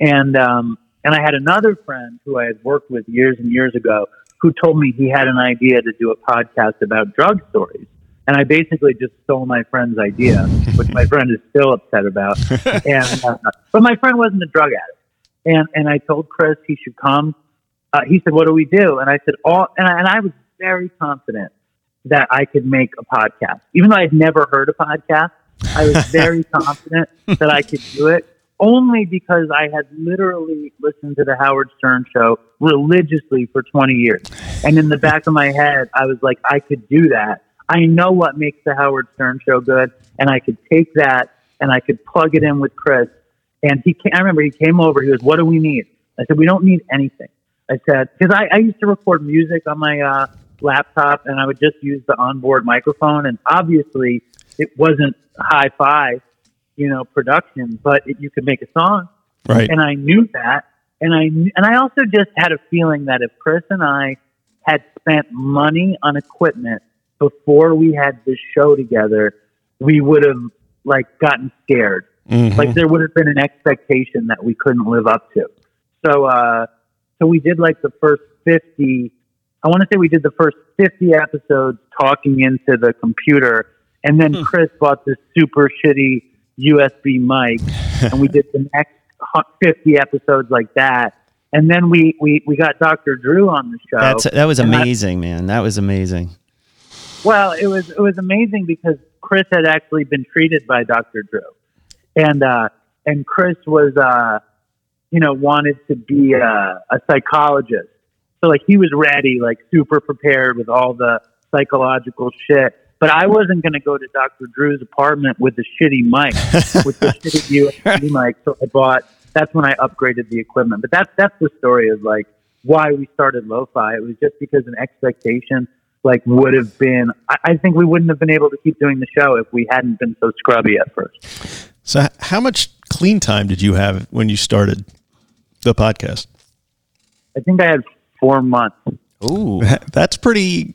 And um, and I had another friend who I had worked with years and years ago who told me he had an idea to do a podcast about drug stories. And I basically just stole my friend's idea, which my friend is still upset about. And uh, but my friend wasn't a drug addict. And and I told Chris he should come. Uh, he said, "What do we do?" And I said, "All." And I, and I was very confident that I could make a podcast, even though I'd never heard a podcast. I was very confident that I could do it only because I had literally listened to the Howard Stern show religiously for 20 years. And in the back of my head, I was like, I could do that. I know what makes the Howard Stern show good. And I could take that and I could plug it in with Chris. And he came, I remember he came over. He was, What do we need? I said, We don't need anything. I said, Because I, I used to record music on my uh, laptop and I would just use the onboard microphone. And obviously, it wasn't hi fi, you know, production, but it, you could make a song. Right. And I knew that. And I, and I also just had a feeling that if Chris and I had spent money on equipment before we had this show together, we would have like gotten scared. Mhm. Like there would have been an expectation that we couldn't live up to. So, uh, so we did like the first 50, I want to say we did the first 50 episodes talking into the computer. And then Chris bought this super shitty USB mic and we did the next 50 episodes like that. And then we, we, we got Dr. Drew on the show. That's that was I- amazing, man. That was amazing. Well, it was it was amazing because Chris had actually been treated by Dr. Drew, and uh, and Chris was uh, you know wanted to be a, a psychologist, So like he was ready, like super prepared with all the psychological shit. But I wasn't going to go to Dr. Drew's apartment with a shitty mic, with the shitty USB mic. So I bought. That's when I upgraded the equipment. But that's that's the story of like why we started lo-fi. It was just because an expectation like would have been. I, I think we wouldn't have been able to keep doing the show if we hadn't been so scrubby at first. So, how much clean time did you have when you started the podcast? I think I had four months. Ooh. That's pretty.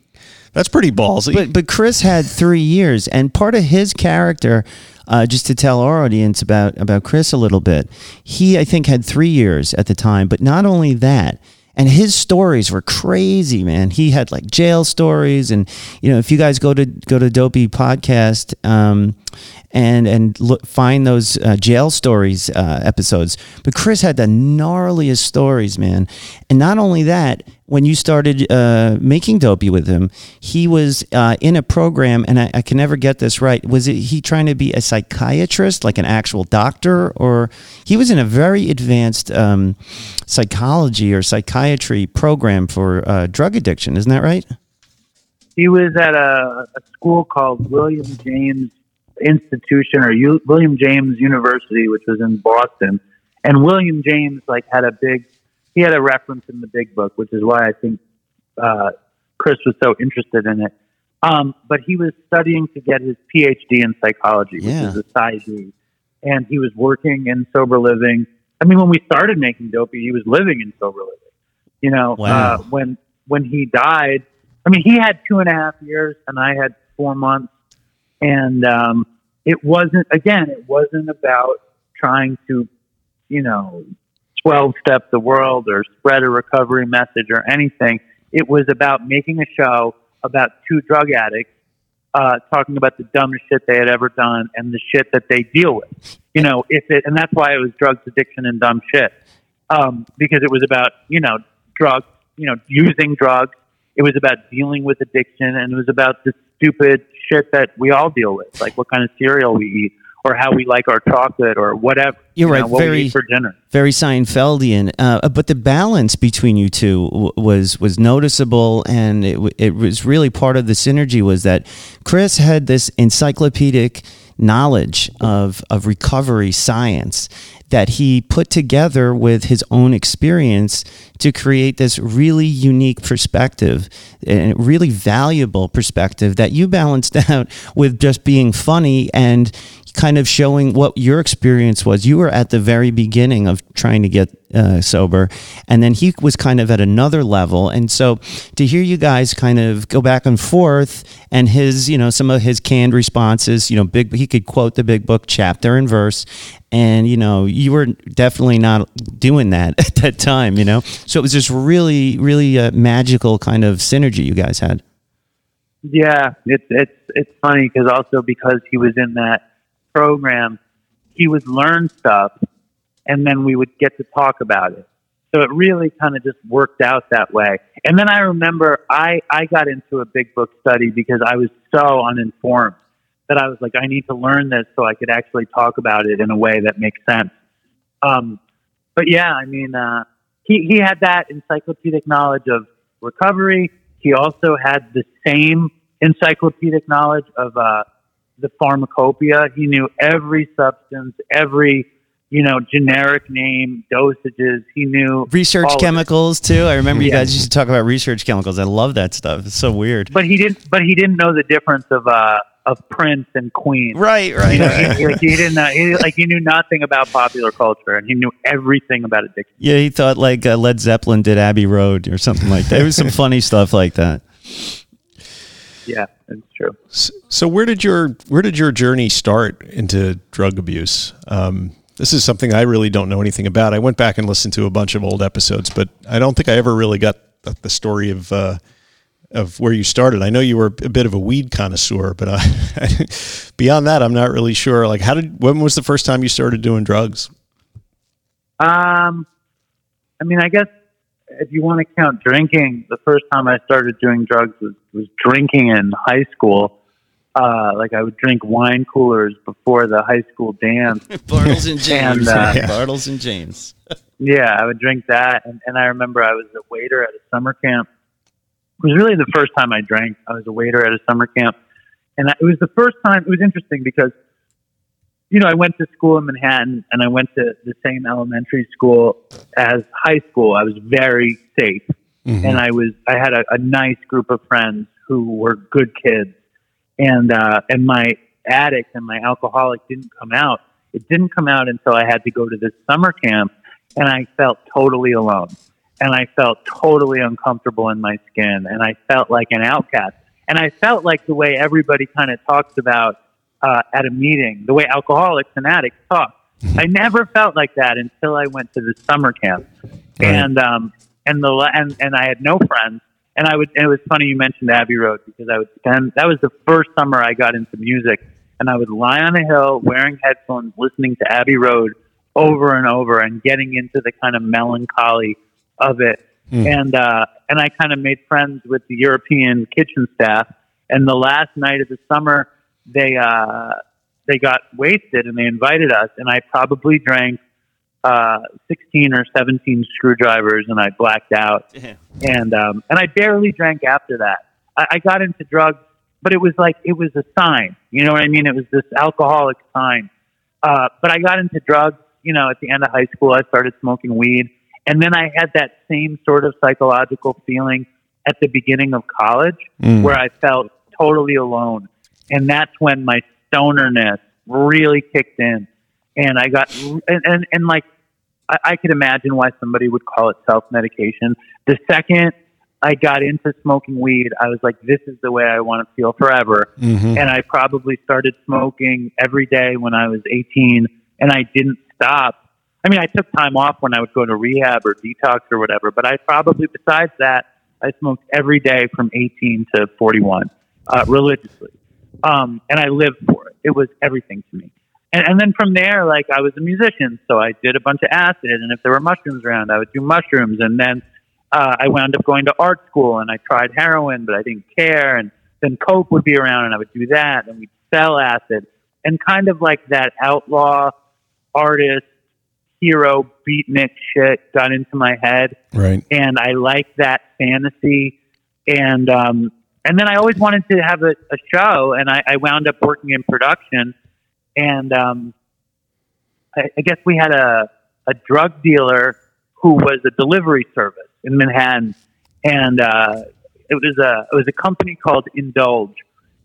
That's pretty ballsy. But but Chris had three years, and part of his character, uh, just to tell our audience about about Chris a little bit, he I think had three years at the time. But not only that, and his stories were crazy, man. He had like jail stories, and you know, if you guys go to go to Dopey Podcast um, and and look, find those uh, jail stories uh, episodes, but Chris had the gnarliest stories, man. And not only that, when you started uh, making Dopey with him, he was uh, in a program, and I, I can never get this right. Was it he trying to be a psychiatrist, like an actual doctor, or he was in a very advanced um, psychology or psychiatry program for uh, drug addiction? Isn't that right? He was at a, a school called William James Institution or U, William James University, which was in Boston. And William James like had a big, he had a reference in the Big Book, which is why I think uh, Chris was so interested in it. Um, but he was studying to get his PhD in psychology, which Yeah. is a PsyD, and he was working in sober living. I mean, when we started making Dopey, he was living in sober living. You know, Wow. uh, when when he died, I mean, he had two and a half years, and I had four months, and um, it wasn't. Again, it wasn't about trying to, you know, twelve step the world or spread a recovery message or anything. It was about making a show about two drug addicts uh, talking about the dumbest shit they had ever done and the shit that they deal with. You know, if it, and that's why it was drugs, addiction, and dumb shit. Um, because it was about, you know, drugs, you know, using drugs. It was about dealing with addiction and it was about the stupid shit that we all deal with, like what kind of cereal we eat or how we like our chocolate or whatever. You're you right, know, very- for dinner. very Seinfeldian. Uh, but the balance between you two w- was was noticeable, and it, w- it was really part of the synergy. Was that Chris had this encyclopedic knowledge of of recovery science that he put together with his own experience to create this really unique perspective and really valuable perspective that you balanced out with just being funny and kind of showing what your experience was. You were at the very beginning of trying to get uh, sober, and then he was kind of at another level. And so to hear you guys kind of go back and forth, and his, you know, some of his canned responses, you know, big, he could quote the big book chapter and verse, and you know, you were definitely not doing that at that time, you know. So it was just really, really uh, magical kind of synergy you guys had. Yeah, it's it's it's funny because also because he was in that program, he would learn stuff, and then we would get to talk about it. So it really kind of just worked out that way. And then I remember I I got into a big book study because I was so uninformed that I was like I need to learn this so I could actually talk about it in a way that makes sense. Um, but yeah, I mean, uh, he he had that encyclopedic knowledge of recovery. He also had the same encyclopedic knowledge of uh, the pharmacopoeia. He knew every substance, every you know generic name, dosages. He knew Research it. chemicals too. I remember you Yeah. guys used to talk about research chemicals. I love that stuff. It's so weird. but he didn't. But he didn't know the difference of uh, of Prince and Queen. Right, right. You know, he, like, he didn't know. He, like he knew nothing about popular culture, and he knew everything about addiction. Yeah, he thought like uh, Led Zeppelin did Abbey Road or something like that. There was some funny stuff like that. Yeah, it's true. So where did your where did your journey start into drug abuse? Um, this is something I really don't know anything about. I went back and listened to a bunch of old episodes, but I don't think I ever really got the, the story of uh, of where you started. I know you were a bit of a weed connoisseur, but I, beyond that, I'm not really sure. Like, how did when was the first time you started doing drugs? Um, I mean, I guess if you want to count drinking, the first time I started doing drugs was, was drinking in high school. Uh, like I would drink wine coolers before the high school dance. Bartles and Jaymes. And, uh, Yeah. Bartles and Jaymes. Yeah, I would drink that, and, and I remember I was a waiter at a summer camp. It was really the first time I drank. I was a waiter at a summer camp, and I, it was the first time. It was interesting because, you know, I went to school in Manhattan, and I went to the same elementary school as high school. I was very safe, and I was I had a, a nice group of friends who were good kids, and uh, and my addict and my alcoholic didn't come out. It didn't come out until I had to go to this summer camp, and I felt totally alone, and I felt totally uncomfortable in my skin, and I felt like an outcast, and I felt like the way everybody kind of talks about uh, at a meeting, the way alcoholics and addicts talk. I never felt like that until I went to the summer camp, and um, and the la- and and I had no friends. And I would. And it was funny you mentioned Abbey Road because I would spend. That was the first summer I got into music, and I would lie on a hill wearing headphones, listening to Abbey Road over and over, and getting into the kind of melancholy of it. And uh, and I kind of made friends with the European kitchen staff. And the last night of the summer, they uh, they got wasted and they invited us, and I probably drank uh, 16 or 17 screwdrivers and I blacked out. And, um, and I barely drank after that. I, I got into drugs, but it was like, it was a sign. You know what I mean? It was this alcoholic sign. Uh, but I got into drugs, you know, at the end of high school, I started smoking weed. And then I had that same sort of psychological feeling at the beginning of college where I felt totally alone. And that's when my stonerness really kicked in. And I got, and, and, and like, I, I could imagine why somebody would call it self medication. The second I got into smoking weed, I was like, this is the way I want to feel forever. Mm-hmm. And I probably started smoking every day when I was 18, and I didn't stop. I mean, I took time off when I would go to rehab or detox or whatever, but I probably, besides that, I smoked every day from 18 to 41 uh, religiously. Um, and I lived for it. It was everything to me. And, and then from there, like I was a musician, so I did a bunch of acid, and if there were mushrooms around, I would do mushrooms. And then uh, I wound up going to art school, and I tried heroin, but I didn't care. And then coke would be around, and I would do that, and we'd sell acid, and kind of like that outlaw artist hero beatnik shit got into my head Right. and I liked that fantasy. And um, and then I always wanted to have a, a show, and I, I wound up working in production. And um, I, I guess we had a a drug dealer who was a delivery service in Manhattan, and uh, it was a it was a company called Indulge,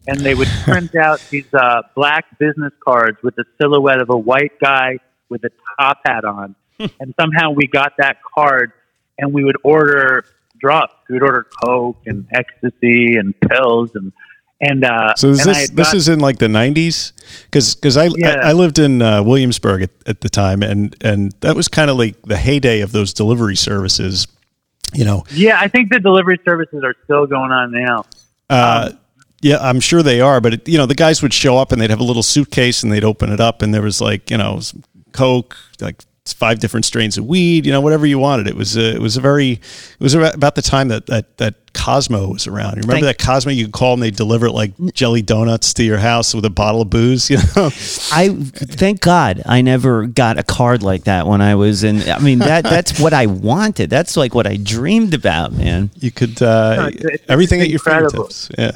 and they would print out these uh, black business cards with the silhouette of a white guy with a top hat on, and somehow we got that card, and we would order drugs. We would order coke and ecstasy and pills and and uh, So is and this this is in like the nineties? Because I, Yeah. I I lived in uh, Williamsburg at, at the time, and and that was kind of like the heyday of those delivery services. You know, yeah. I think the delivery services are still going on now. uh, yeah, I'm sure they are. But it, you know, the guys would show up and they'd have a little suitcase and they'd open it up, and there was like you know some coke, like five different strains of weed, you know, whatever you wanted. It was a, it was a very it was about the time that that that Cosmo was around. You remember Thank- that Cosmo? You could call and they deliver it like jelly donuts to your house with a bottle of booze. You know. I thank God I never got a card like that when I was in. I mean that that's what I wanted. That's like what I dreamed about, man. You could uh, No, it's- it's everything at your fingertips. Yeah.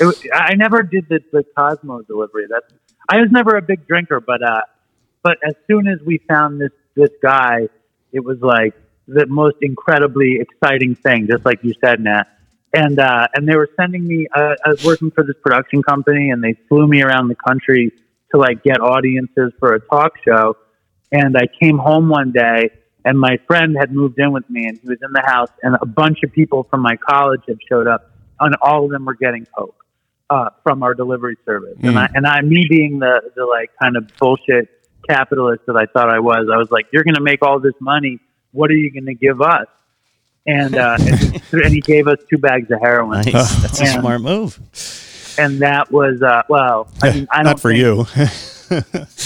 It, was- I never did the, the Cosmo delivery. That's I was never a big drinker, but uh, but as soon as we found this this guy, it was like the most incredibly exciting thing, just like you said, Nat. And uh, and they were sending me. Uh, I was working for this production company, and they flew me around the country to like get audiences for a talk show. And I came home one day, and my friend had moved in with me, and he was in the house, and a bunch of people from my college had showed up, and all of them were getting coke uh, from our delivery service. And I and I, me being the the like kind of bullshit capitalist that I thought I was, I was like, "You're going to make all this money. What are you going to give us?" And uh, and, he, and he gave us two bags of heroin, Nice. That's a smart move. and that was uh, well. I mean, I don't Not for you.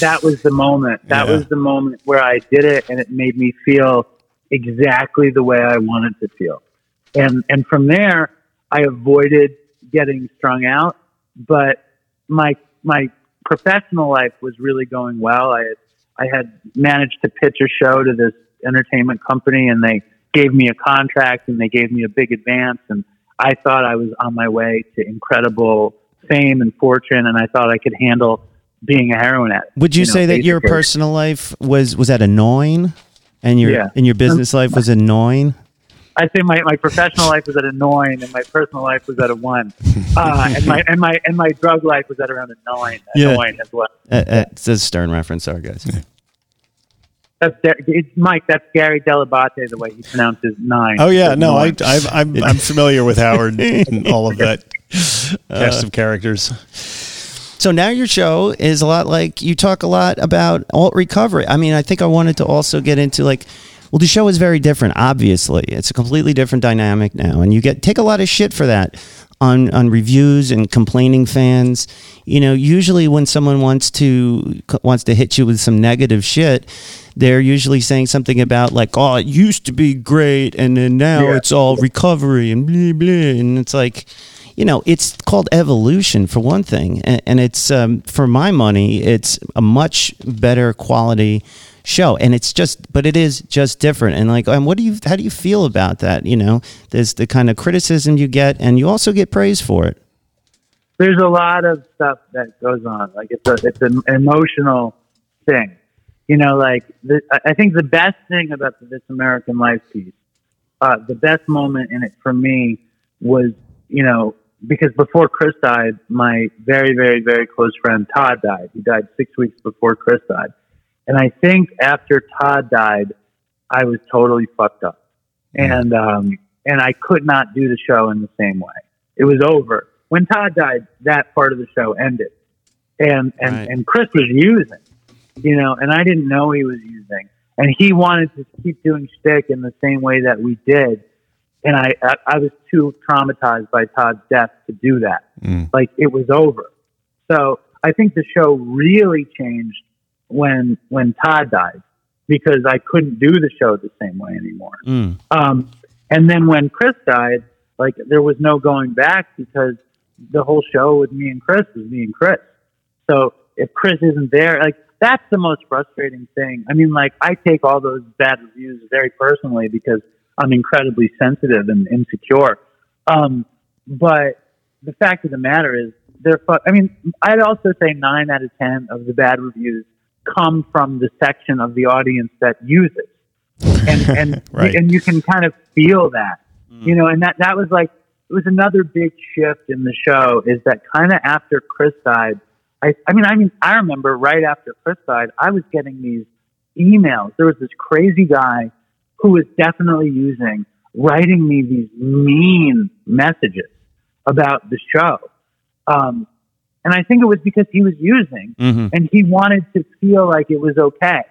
that was the moment. That Yeah. was the moment where I did it, and it made me feel exactly the way I wanted to feel. And and from there, I avoided getting strung out. But my my professional life was really going well. I had I had managed to pitch a show to this entertainment company, and they gave me a contract and they gave me a big advance, and I thought I was on my way to incredible fame and fortune, and I thought I could handle being a heroin addict. Would you, know, say that your personal life was was that annoying, and your Yeah. and your business life was annoying? I'd say my, my professional life was at a nine, and my personal life was at a one, uh, and my and my and my drug life was at around a nine, Yeah. annoying as well. Uh, uh, it's a Stern reference. Sorry, guys. That's it's Mike. That's Gary Dell'Abate, the way he pronounces nine. Oh yeah, no, I, nine. I, I'm I'm familiar with Howard and all of that cast of characters. So now your show is a lot like you talk a lot about alt recovery. I mean, I think I wanted to also get into like, well, the show is very different. Obviously, it's a completely different dynamic now, and you get take a lot of shit for that on on reviews and complaining fans. You know, usually when someone wants to wants to hit you with some negative shit, they're usually saying something about like, "Oh, it used to be great, and then now Yeah. it's all recovery and blah blah," and it's like you know, it's called evolution for one thing, and, and it's um, for my money, it's a much better quality show, and it's just, but it is just different. And like, and what do you, how do you feel about that? You know, there's the kind of criticism you get, and you also get praise for it. There's a lot of stuff that goes on. Like it's a it's an emotional thing. You know, like the, I I think the best thing about the This American Life piece, uh, the best moment in it for me was, you know, because before Chris died, my very, very, very close friend Todd died. He died six weeks before Chris died. And I think after Todd died, I was totally fucked up. And, um, and I could not do the show in the same way. It was over. When Todd died, that part of the show ended. And, and, Right. and Chris was using, you know, and I didn't know he was using. And he wanted to keep doing shtick in the same way that we did and I, I I was too traumatized by Todd's death to do that. Mm. Like it was over. So I think the show really changed when when Todd died because I couldn't do the show the same way anymore. Mm. Um, and then when Chris died, like there was no going back because the whole show with me and Chris was me and Chris. So if Chris isn't there, like that's the most frustrating thing. I mean, like I take all those bad reviews very personally because I'm incredibly sensitive and insecure. Um, but the fact of the matter is, they're. Fu- I mean, I'd also say nine out of ten of the bad reviews come from the section of the audience that uses, and and Right. and you can kind of feel that, you know. And that that was like it was another big shift in the show. Is that kind of after Chris died? I I mean I mean I remember right after Chris died, I was getting these emails. There was this crazy guy who was definitely using writing me these mean messages about the show. Um, and I think it was because he was using hmm and he wanted to feel like it was okay.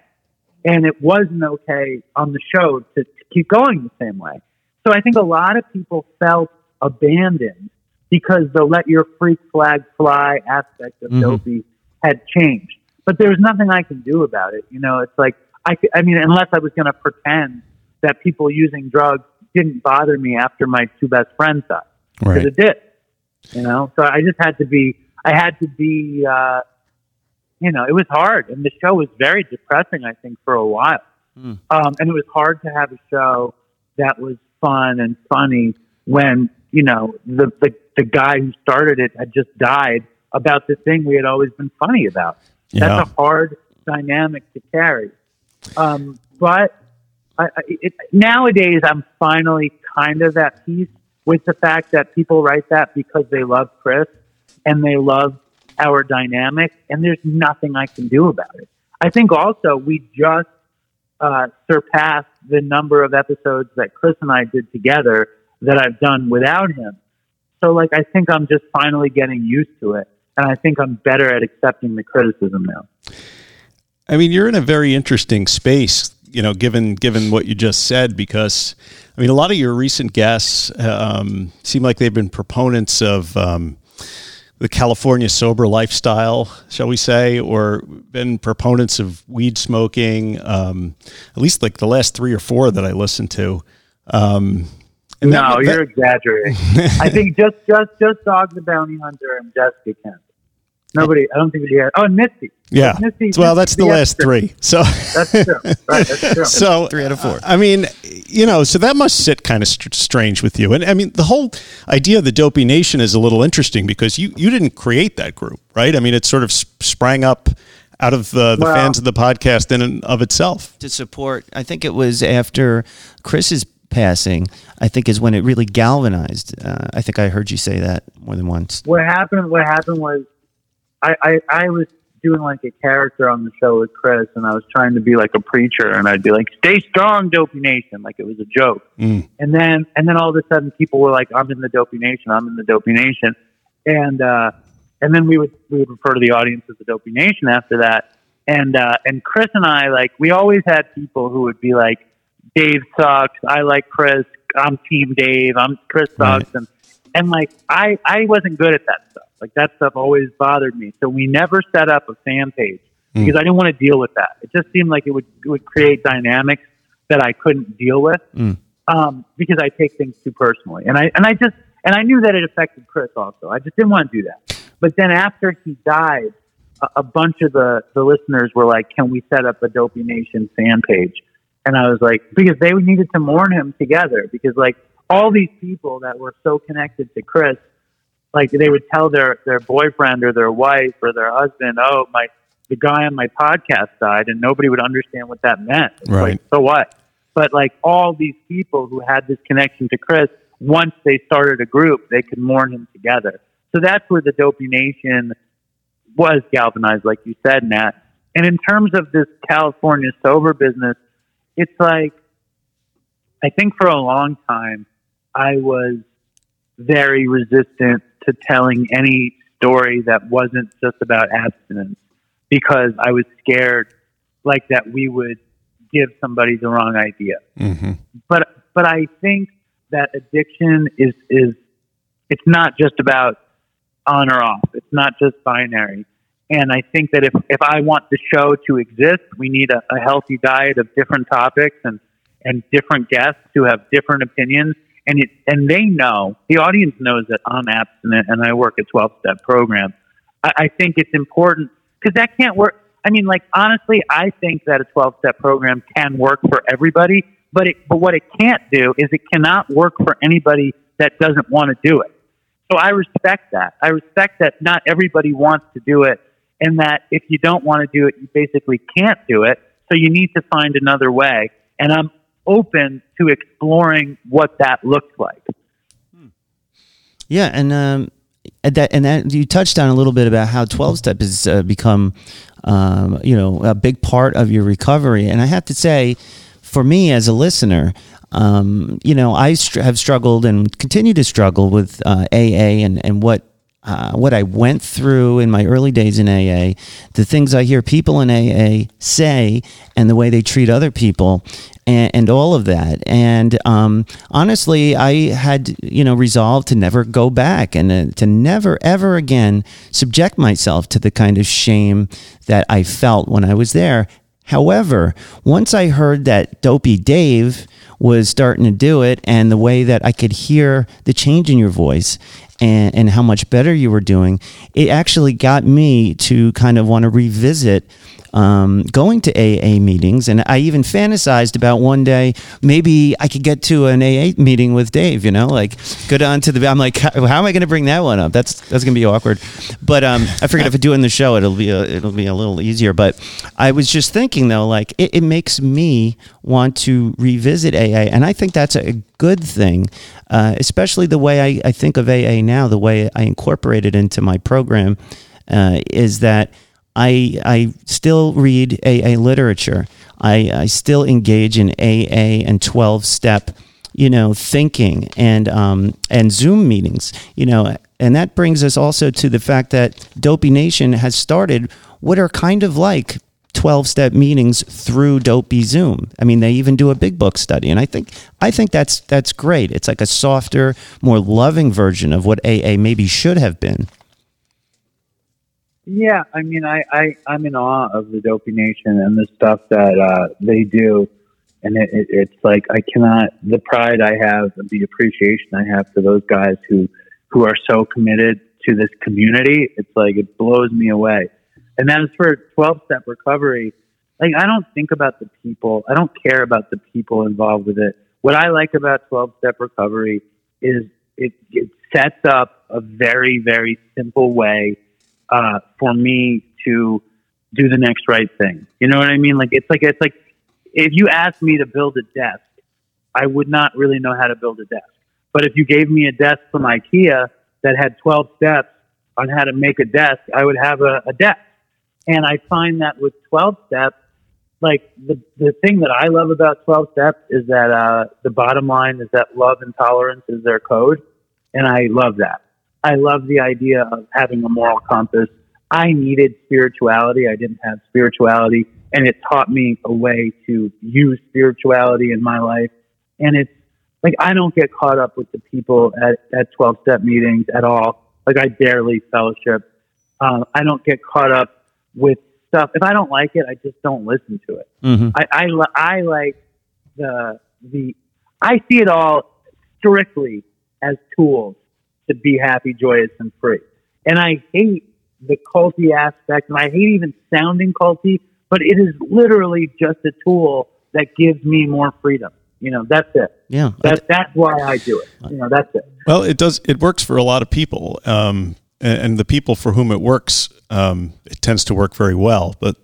And it wasn't okay on the show to, to keep going the same way. So I think a lot of people felt abandoned because the let your freak flag fly aspect of Mhm. Dopey had changed. But there was nothing I can do about it. You know, it's like, I, I mean, unless I was going to pretend that people using drugs didn't bother me after my two best friends died because Right. it did. You know, so I just had to be. I had to be. Uh, you know, it was hard, and the show was very depressing. I think for a while, Mm. um, and it was hard to have a show that was fun and funny when you know the the, the guy who started it had just died about the thing we had always been funny about. Yeah. That's a hard dynamic to carry. Um, but I, I, it, nowadays, I'm finally kind of at peace with the fact that people write that because they love Chris and they love our dynamic, and there's nothing I can do about it. I think also we just uh, surpassed the number of episodes that Chris and I did together that I've done without him. So, like, I think I'm just finally getting used to it, and I think I'm better at accepting the criticism now. I mean, you're in a very interesting space, you know, given given what you just said, because I mean, a lot of your recent guests um, seem like they've been proponents of um, the California sober lifestyle, shall we say, or been proponents of weed smoking. Um, at least like the last three or four that I listened to. Um, and no, that- you're exaggerating. I think just just just Dog the Bounty Hunter and Jessica Kent. Nobody. I don't think we had. Oh, and Misty. Yeah. Misty, well, that's the Misty last Esther. three. So. That's true. Right. That's true. So Three out of four. I mean, you know, so that must sit kind of st- strange with you. And I mean, the whole idea of the Dopey Nation is a little interesting because you you didn't create that group, right? I mean, it sort of s- sprang up out of uh, the Well- fans of the podcast in and of itself. to support. I think it was after Chris's passing. I think is when it really galvanized. Uh, I think I heard you say that more than once. what happened what happened was I, I I was doing like a character on the show with Chris and I was trying to be like a preacher and I'd be like, Stay strong, Dopey Nation, like it was a joke. Mm. And then and then all of a sudden people were like, I'm in the Dopey Nation, I'm in the Dopey Nation and uh and then we would we would refer to the audience as the Dopey Nation after that. And uh and Chris and I like we always had people who would be like, Dave sucks, I like Chris, I'm team Dave, I'm Chris Right. sucks and and like I I wasn't good at that stuff. Like that stuff always bothered me. So we never set up a fan page because I didn't want to deal with that. It just seemed like it would it would create dynamics that I couldn't deal with Mm. um, because I take things too personally. And I and I just and I knew that it affected Chris also. I just didn't want to do that. But then after he died, a, a bunch of the the listeners were like, "Can we set up a Dopey Nation fan page?" And I was like, because they needed to mourn him together because like all these people that were so connected to Chris, like they would tell their their boyfriend or their wife or their husband, "Oh, my the guy on my podcast died," and nobody would understand what that meant. It's Right. Like, so what? But like all these people who had this connection to Chris, once they started a group, they could mourn him together. So that's where the Dopey Nation was galvanized, like you said, Nat. And in terms of this California sober business, it's like I think for a long time I was very resistant to telling any story that wasn't just about abstinence because I was scared like that we would give somebody the wrong idea. hmm But but I think that addiction is is it's not just about on or off. It's not just binary. And I think that if, if I want the show to exist, we need a, a healthy diet of different topics and, and different guests who have different opinions. And it, and they know, the audience knows that I'm abstinent and I work a 12 step program. I, I think it's important because that can't work. I mean, like, honestly, I think that a 12 step program can work for everybody, but it, but what it can't do is it cannot work for anybody that doesn't want to do it. So I respect that. I respect that not everybody wants to do it, and that if you don't want to do it, you basically can't do it. So you need to find another way. And I'm open to exploring what that looks like. Yeah, and um, that and that you touched on a little bit about how twelve step has uh, become, um, you know, a big part of your recovery. And I have to say, for me as a listener, um, you know, I have struggled and continue to struggle with uh, AA and and what. Uh, what I went through in my early days in AA, the things I hear people in AA say, and the way they treat other people, and, and all of that. And um, honestly, I had you know resolved to never go back and uh, to never ever again subject myself to the kind of shame that I felt when I was there. However, once I heard that Dopey Dave was starting to do it, and the way that I could hear the change in your voice and, and how much better you were doing, it actually got me to kind of want to revisit um, going to AA meetings. And I even fantasized about one day maybe I could get to an AA meeting with Dave. You know, like go down to the. I'm like, how, how am I going to bring that one up? That's that's going to be awkward. But um, I figured if I do in the show, it'll be a, it'll be a little easier. But I was just thinking though, like it, it makes me want to revisit AA, and I think that's a good thing, uh, especially the way I, I think of AA now, the way I incorporate it into my program, uh, is that I I still read AA literature. I, I still engage in AA and twelve step, you know, thinking and um, and Zoom meetings. You know, and that brings us also to the fact that Dopey Nation has started what are kind of like 12 step meetings through Dopey Zoom. I mean, they even do a big book study. And I think, I think that's, that's great. It's like a softer, more loving version of what AA maybe should have been. Yeah, I mean, I, I I'm in awe of the Dopey Nation and the stuff that uh, they do, and it, it, it's like I cannot the pride I have, and the appreciation I have for those guys who who are so committed to this community. It's like it blows me away. And then as for 12 step recovery, like I don't think about the people. I don't care about the people involved with it. What I like about 12 step recovery is it, it sets up a very, very simple way uh, for me to do the next right thing. You know what I mean? Like it's like it's like if you asked me to build a desk, I would not really know how to build a desk. But if you gave me a desk from IKEA that had 12 steps on how to make a desk, I would have a, a desk. And I find that with 12 steps, like the, the thing that I love about 12 steps is that uh, the bottom line is that love and tolerance is their code. And I love that. I love the idea of having a moral compass. I needed spirituality. I didn't have spirituality. And it taught me a way to use spirituality in my life. And it's like, I don't get caught up with the people at, at 12 step meetings at all. Like, I barely fellowship. Uh, I don't get caught up with stuff. If I don't like it, I just don't listen to it. Mhm. I, I, I like the, the, I see it all strictly as tools to be happy, joyous, and free. And I hate the culty aspect, and I hate even sounding culty, but it is literally just a tool that gives me more freedom. You know, that's it. Yeah. That, that's why I do it. You know, that's it. Well, it does. It works for a lot of people, um, and, and the people for whom it works, um, it tends to work very well. But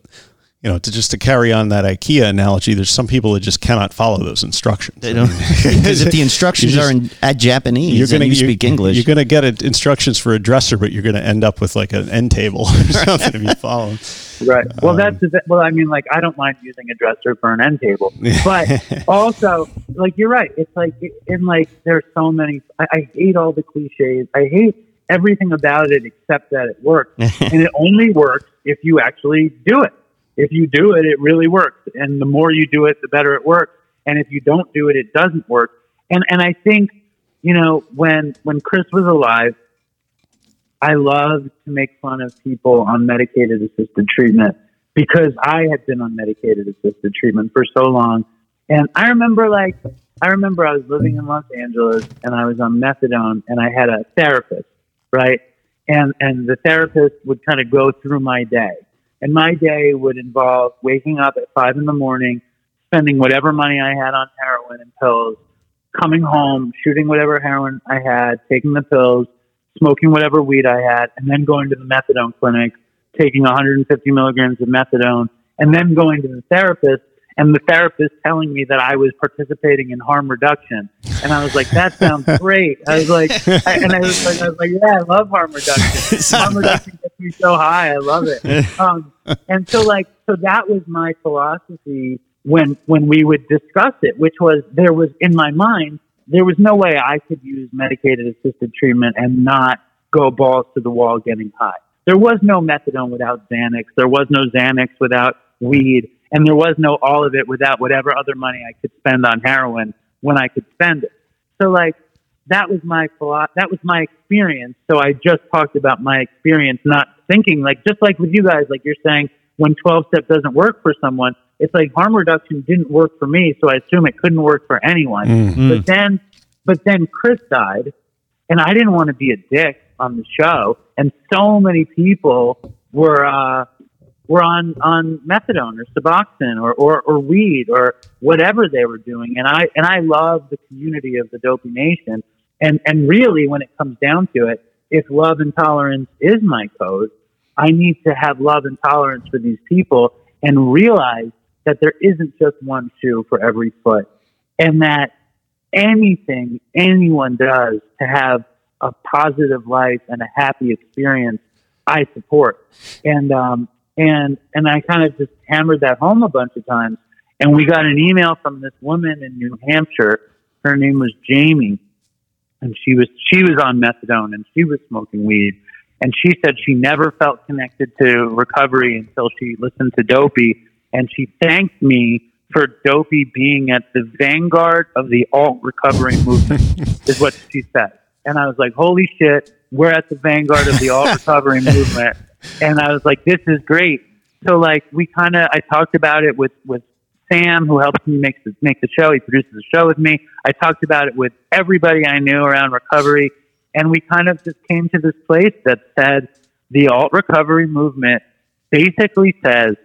you know, to just to carry on that IKEA analogy, there's some people that just cannot follow those instructions. They don't because if the instructions just- are in at Japanese, You're gonna you speak English. You're going to get it- instructions for a dresser, but you're going to end up with like an end table or something if you follow. Right. Well, Um, that's the th- well. I mean, like I don't mind using a dresser for an end table, but also, like you're right. It's like in like there's so many. I, I hate all the cliches. I hate everything about it except that it works, and it only works if you actually do it. If you do it, it really works, and the more you do it, the better it works. And if you don't do it, it doesn't work. And and I think you know when when Chris was alive, I loved to make fun of people on medicated assisted treatment because I had been on medicated assisted treatment for so long. And I remember like I remember I was living in Los Angeles and I was on methadone and I had a therapist, right? And and the therapist would kind of go through my day. And my day would involve waking up at five in the morning, spending whatever money I had on heroin and pills, coming home, shooting whatever heroin I had, taking the pills, smoking whatever weed I had, and then going to the methadone clinic, taking 150 milligrams of methadone, and then going to the therapist, and the therapist telling me that I was participating in harm reduction. And I was like, that sounds great. I was like, I, and I was like, I was like, yeah, I love harm reduction. harm reduction gets me so high. I love it. Um, and so like, so that was my philosophy when, when we would discuss it, which was there was in my mind, there was no way I could use medicated assisted treatment and not go balls to the wall getting high. There was no methadone without Xanax. There was no Xanax without weed. And there was no all of it without whatever other money I could spend on heroin when I could spend it. So like that was my philo- that was my experience. So I just talked about my experience, not thinking like just like with you guys, like you're saying when 12 step doesn't work for someone, it's like harm reduction didn't work for me, so I assume it couldn't work for anyone. Mm. But then, but then Chris died, and I didn't want to be a dick on the show, and so many people were uh, were on on methadone or Suboxone or, or or weed or whatever they were doing, and I and I love the community of the Dopey Nation, and and really when it comes down to it, if love and tolerance is my code, I need to have love and tolerance for these people and realize that there isn't just one shoe for every foot, and that anything anyone does to have a positive life and a happy experience, I support. And um, and and I kind of just hammered that home a bunch of times. And we got an email from this woman in New Hampshire. Her name was Jamie, and she was she was on methadone and she was smoking weed. And she said she never felt connected to recovery until she listened to Dopey. And she thanked me for Dopey being at the vanguard of the alt recovery movement, is what she said. And I was like, holy shit, we're at the vanguard of the alt recovery movement. And I was like, this is great. So like we kind of, I talked about it with, with Sam, who helps me make the, make the show. He produces the show with me. I talked about it with everybody I knew around recovery. And we kind of just came to this place that said the alt recovery movement basically says,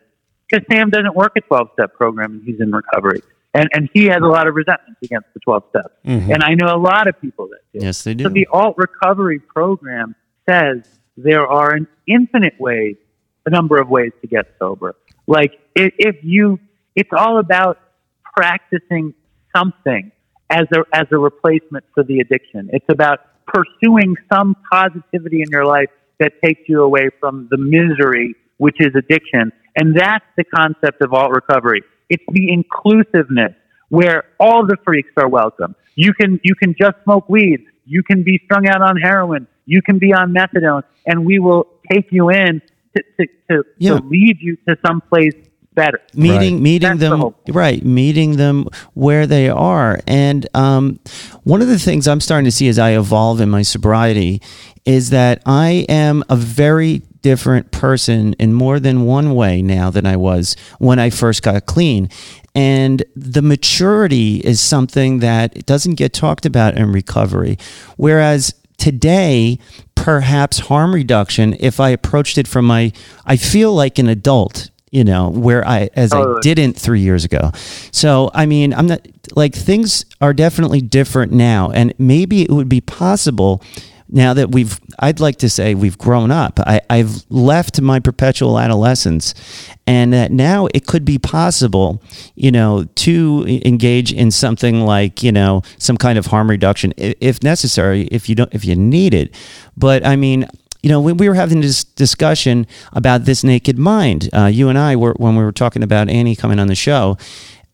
because Sam doesn't work a 12 step program and he's in recovery. And, and he has a lot of resentment against the 12 steps. Mm-hmm. And I know a lot of people that do. Yes, they do. So the alt recovery program says there are an infinite ways, a number of ways to get sober. Like if, if you, it's all about practicing something as a as a replacement for the addiction. It's about pursuing some positivity in your life that takes you away from the misery which is addiction. And that's the concept of alt recovery. It's the inclusiveness where all the freaks are welcome. You can you can just smoke weed. You can be strung out on heroin. You can be on methadone, and we will take you in to to, to, Yeah. to lead you to someplace better. meeting Right. meeting That's them whole- right meeting them where they are and um, one of the things i'm starting to see as i evolve in my sobriety is that i am a very different person in more than one way now than i was when i first got clean and the maturity is something that doesn't get talked about in recovery whereas today perhaps harm reduction if i approached it from my i feel like an adult you know, where I, as I didn't three years ago. So, I mean, I'm not like things are definitely different now. And maybe it would be possible now that we've, I'd like to say we've grown up. I, I've left my perpetual adolescence and that now it could be possible, you know, to engage in something like, you know, some kind of harm reduction if necessary, if you don't, if you need it. But I mean, you know, when we were having this discussion about this naked mind, uh, you and I were when we were talking about Annie coming on the show,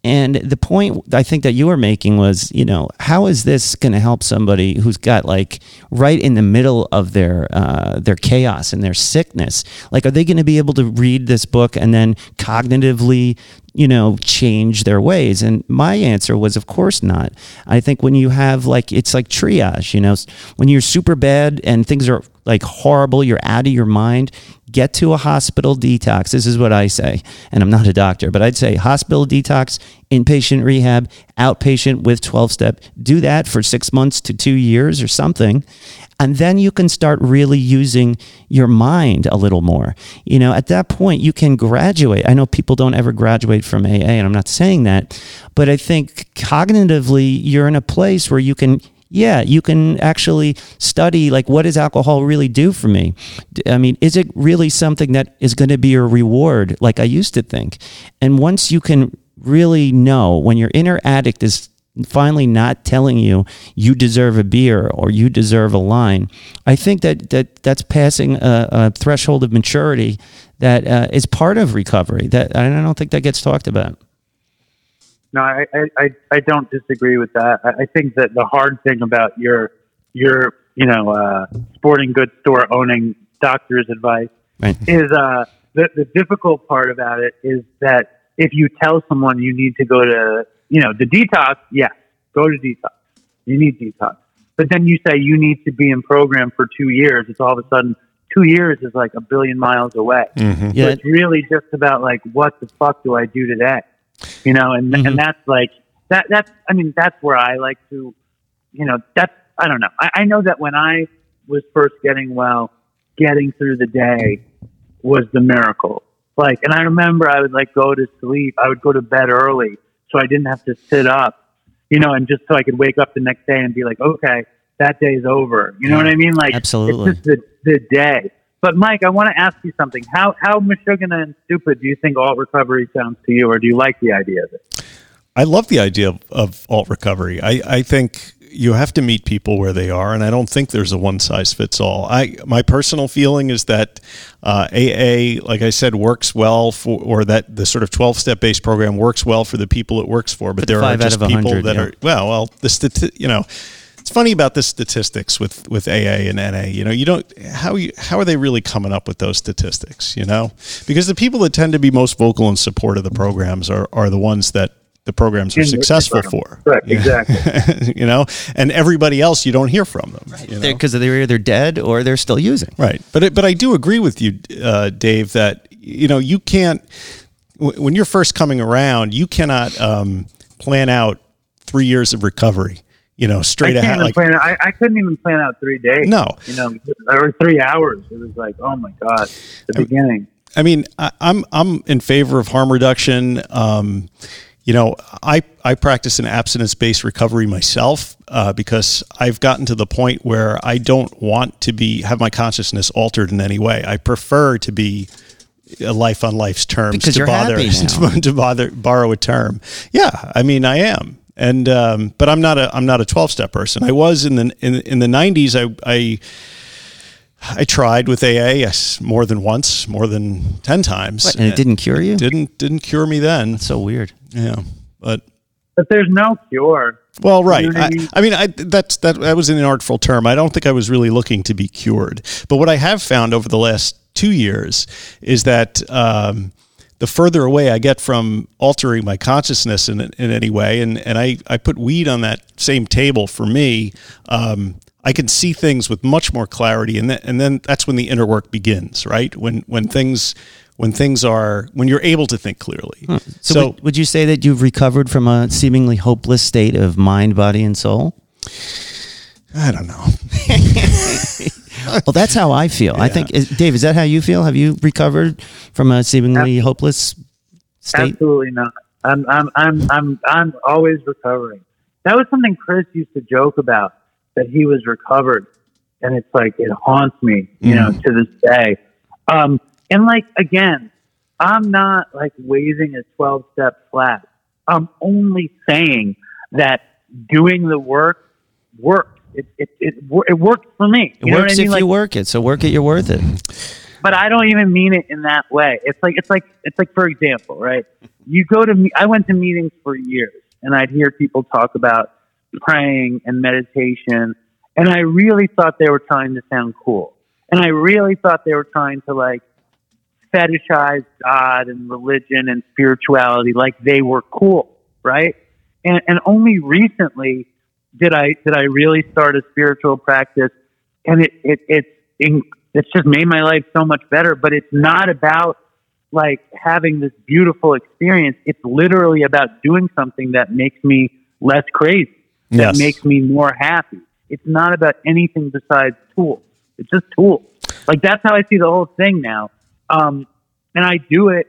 and the point I think that you were making was, you know, how is this going to help somebody who's got like right in the middle of their uh, their chaos and their sickness? Like, are they going to be able to read this book and then cognitively, you know, change their ways? And my answer was, of course not. I think when you have like it's like triage, you know, when you're super bad and things are like horrible, you're out of your mind, get to a hospital detox. This is what I say. And I'm not a doctor, but I'd say hospital detox, inpatient rehab, outpatient with 12 step. Do that for six months to two years or something. And then you can start really using your mind a little more. You know, at that point, you can graduate. I know people don't ever graduate from AA, and I'm not saying that, but I think cognitively, you're in a place where you can yeah, you can actually study like what does alcohol really do for me? I mean, is it really something that is going to be a reward like I used to think? And once you can really know when your inner addict is finally not telling you you deserve a beer or you deserve a line, I think that, that that's passing a, a threshold of maturity that uh, is part of recovery. That I don't think that gets talked about. No, I, I, I, I don't disagree with that. I, I think that the hard thing about your your you know uh, sporting goods store owning doctor's advice Right. is uh, the the difficult part about it is that if you tell someone you need to go to you know the detox, yes, go to detox. You need detox, but then you say you need to be in program for two years. It's all of a sudden two years is like a billion miles away. Mm-hmm. Yeah. So it's really just about like, what the fuck do I do today? You know, and Mhm. and that's like that. That's I mean, that's where I like to, you know, that's I don't know. I, I know that when I was first getting well, getting through the day was the miracle. Like, and I remember I would like go to sleep. I would go to bed early so I didn't have to sit up, you know, and just so I could wake up the next day and be like, okay, that day's over. You know what I mean? Like, Absolutely. it's just the, the day. But Mike, I want to ask you something. How how Meshuggah and stupid do you think alt recovery sounds to you, or do you like the idea of it? I love the idea of, of alt recovery. I, I think you have to meet people where they are, and I don't think there's a one size fits all. I my personal feeling is that uh, AA, like I said, works well for, or that the sort of twelve step based program works well for the people it works for. But there are just people that yeah. are well, well, the stati- you know. It's funny about the statistics with, with AA and NA. You know, you don't how you how are they really coming up with those statistics? You know, because the people that tend to be most vocal in support of the programs are are the ones that the programs are successful in for. Right, exactly. you know, and everybody else you don't hear from them. you know? Because they're either dead or they're still using. Right, but it, but I do agree with you, uh, Dave, that you know you can't w- when you're first coming around, you cannot um, plan out three years of recovery. You know, straight can't ahead. Like, plan. I, I couldn't even plan out three days. no, you know, or three hours. It was like, oh my god, the beginning. I mean, I, I'm I'm in favor of harm reduction. Um, you know, I I practice an abstinence based recovery myself uh, because I've gotten to the point where I don't want to be have my consciousness altered in any way. I prefer to be a life on life's terms Because to you're bother happy now. to, to bother borrow a term. Yeah, I mean, I am. And um, but I'm not a I'm not a 12 step person. I was in the in, in the 90s. I I I tried with AA yes, more than once, more than ten times, and it didn't cure you. didn't didn't cure me then. so weird. Yeah, but But there's no cure. well, right. You know what I I, mean? I mean, I, that's that that was an artful term. I don't think I was really looking to be cured. But what I have found over the last two years is that. Um, the further away I get from altering my consciousness in, in any way, and, and I, I put weed on that same table for me, um, I can see things with much more clarity, and then, and then that's when the inner work begins, right? When when things when things are when you're able to think clearly. So, would, would you say that you've recovered from a seemingly hopeless state of mind, body, and soul? I don't know. Well, that's how I feel. I think, is, Dave, is that how you feel? Have you recovered from a seemingly hopeless state? Absolutely not. I'm I'm I'm I'm I'm always recovering. That was something Chris used to joke about that he was recovered, and it's like it haunts me, you know, to this day. Um, and like again, I'm not like waving a 12 step flag. I'm only saying that doing the work works. It it it, wor- it works for me. It You know works what I mean? if Like, you work it. So work it, you're worth it. but I don't even mean it in that way. It's like it's like it's like for example, right? You go to me- I went to meetings for years, and I'd hear people talk about praying and meditation, and I really thought they were trying to sound cool, and I really thought they were trying to like fetishize God and religion and spirituality like they were cool, right? And and only recently did I did I really start a spiritual practice, and it it it's in, it's just made my life so much better. But it's not about like having this beautiful experience. It's literally about doing something that makes me less crazy, that Yes. makes me more happy. It's not about anything besides tools. It's just tools. Like that's how I see the whole thing now. Um, and I do it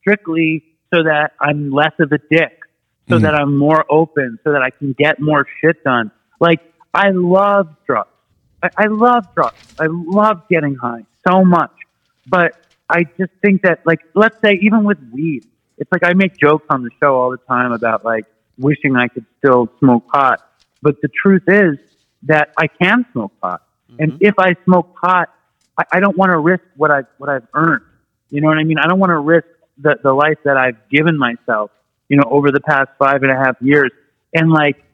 strictly so that I'm less of a dick, so mm-hmm. that I'm more open, so that I can get more shit done. Like I love drugs. I, I love drugs. I love getting high so much. But I just think that, like, let's say even with weed, it's like I make jokes on the show all the time about like wishing I could still smoke pot. But the truth is that I can smoke pot. And mm-hmm. if I smoke pot, I, I don't want to risk what I've what I've earned. You know what I mean? I don't want to risk the the life that I've given myself. You know, over the past five and a half years, and like,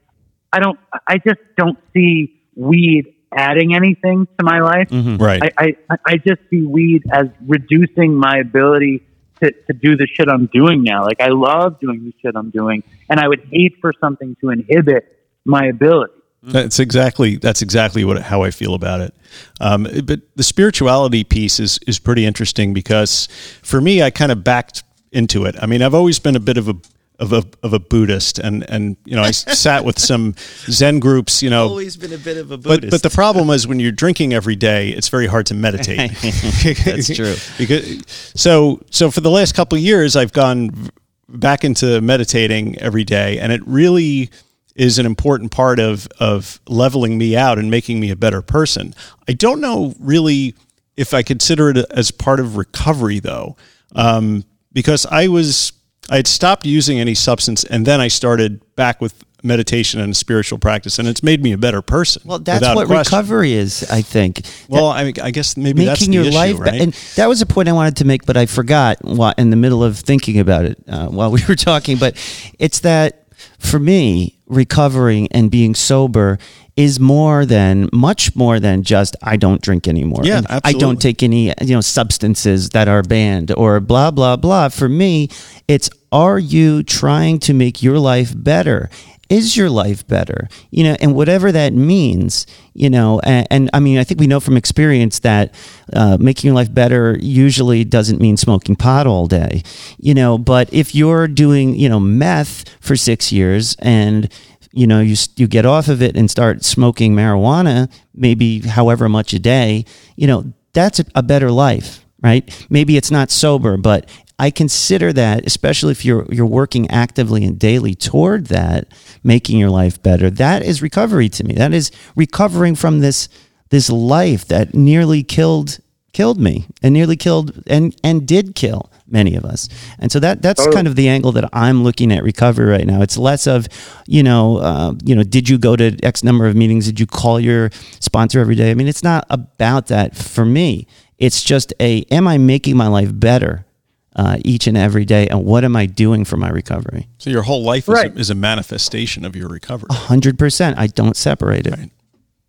I don't, I just don't see weed adding anything to my life. Right. I, I, I just see weed as reducing my ability to, to do the shit I'm doing now. Like I love doing the shit I'm doing, and I would hate for something to inhibit my ability. That's exactly that's exactly what how I feel about it. Um, but the spirituality piece is is pretty interesting because for me, I kind of backed into it. I mean, I've always been a bit of a of a of a Buddhist, and and you know, I sat with some Zen groups, you know. Always been a bit of a But but the problem is when you're drinking every day, it's very hard to meditate. That's true. because so so for the last couple of years, I've gone back into meditating every day, and it really is an important part of of leveling me out and making me a better person. I don't know really if I consider it as part of recovery though, um, because I was I had stopped using any substance, and then I started back with meditation and spiritual practice, and it's made me a better person. Well, that's what recovery is, I think. Well, I, mean, I guess maybe that's making the your issue, life right? and that was a point I wanted to make, but I forgot while, in the middle of thinking about it uh, while we were talking. But it's that for me, recovering and being sober is more than much more than just I don't drink anymore. Yeah, I don't take any you know substances that are banned or blah blah blah. For me, it's are you trying to make your life better? Is your life better? You know, and whatever that means, you know, and, and I mean, I think we know from experience that uh, making your life better usually doesn't mean smoking pot all day, you know. But if you're doing, you know, meth for six years and you know, you, you get off of it and start smoking marijuana, maybe however much a day, you know, that's a, a better life, right? Maybe it's not sober, but I consider that, especially if you're you're working actively and daily toward that, making your life better. That is recovery to me. That is recovering from this this life that nearly killed killed me and nearly killed and and did kill many of us. And so that that's kind of the angle that I'm looking at recovery right now. It's less of, you know, uh, you know, did you go to X number of meetings? Did you call your sponsor every day? I mean, it's not about that for me. It's just a, am I making my life better uh, each and every day, and what am I doing for my recovery? So your whole life is, Right. a, is a manifestation of your recovery. Hundred percent. I don't separate it. Right.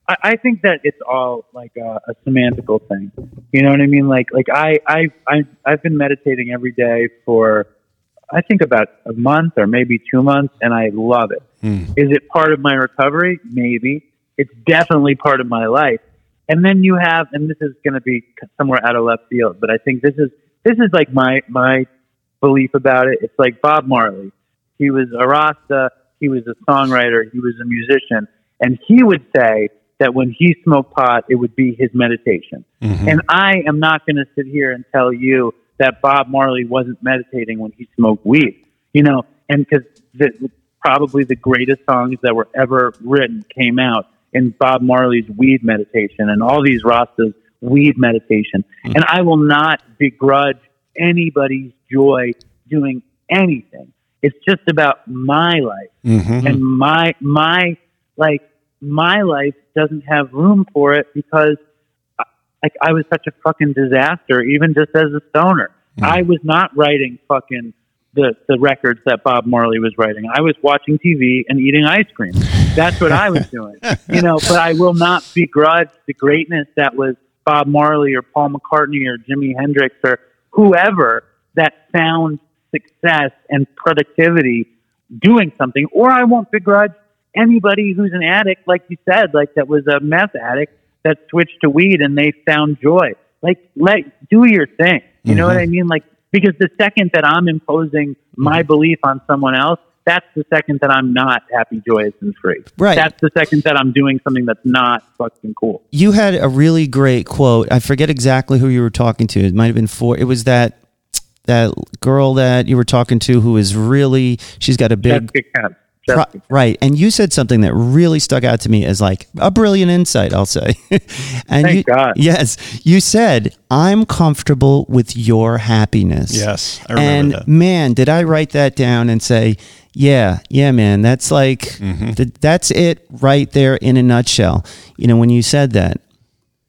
I, I think that it's all like a, a semantical thing. You know what I mean? Like, like I, I, I, I've been meditating every day for, I think about a month or maybe two months, and I love it. Is it part of my recovery? Maybe. It's definitely part of my life. And then you have, and this is going to be somewhere out of left field, but I think this is this is like my my belief about it. It's like Bob Marley. He was a Rasta. He was a songwriter. He was a musician, and he would say that when he smoked pot, it would be his meditation. Mm-hmm. And I am not going to sit here and tell you that Bob Marley wasn't meditating when he smoked weed. You know, and because the, probably the greatest songs that were ever written came out in Bob Marley's weed meditation and all these Rastas weed meditation. And I will not begrudge anybody's joy doing anything. It's just about my life Mm-hmm. and my my like my life doesn't have room for it because uh, like I was such a fucking disaster even just as a stoner. I was not writing fucking the the records that Bob Marley was writing. I was watching TV and eating ice cream. That's what I was doing. You know, but I will not begrudge the greatness that was Bob Marley or Paul McCartney or Jimi Hendrix or whoever that found success and productivity doing something, or I won't begrudge anybody who's an addict, like you said, like that was a meth addict that switched to weed and they found joy. Like, let do your thing. You know what mm-hmm. I mean? Like, because the second that I'm imposing my mm-hmm. belief on someone else, that's the second that I'm not happy, joyous, and free. Right. That's the second that I'm doing something that's not fucking cool. You had a really great quote. I forget exactly who you were talking to. It might have been for. It was that that girl that you were talking to who is really. She's got a big. Kemp. Pro- Jessica right. And you said something that really stuck out to me as like a brilliant insight, I'll say. and Thank you, God. Yes. You said, I'm comfortable with your happiness. Yes, I remember and that. man, did I write that down and say, yeah, yeah, man, that's like, Mm-hmm. th- that's it right there in a nutshell. You know, when you said that,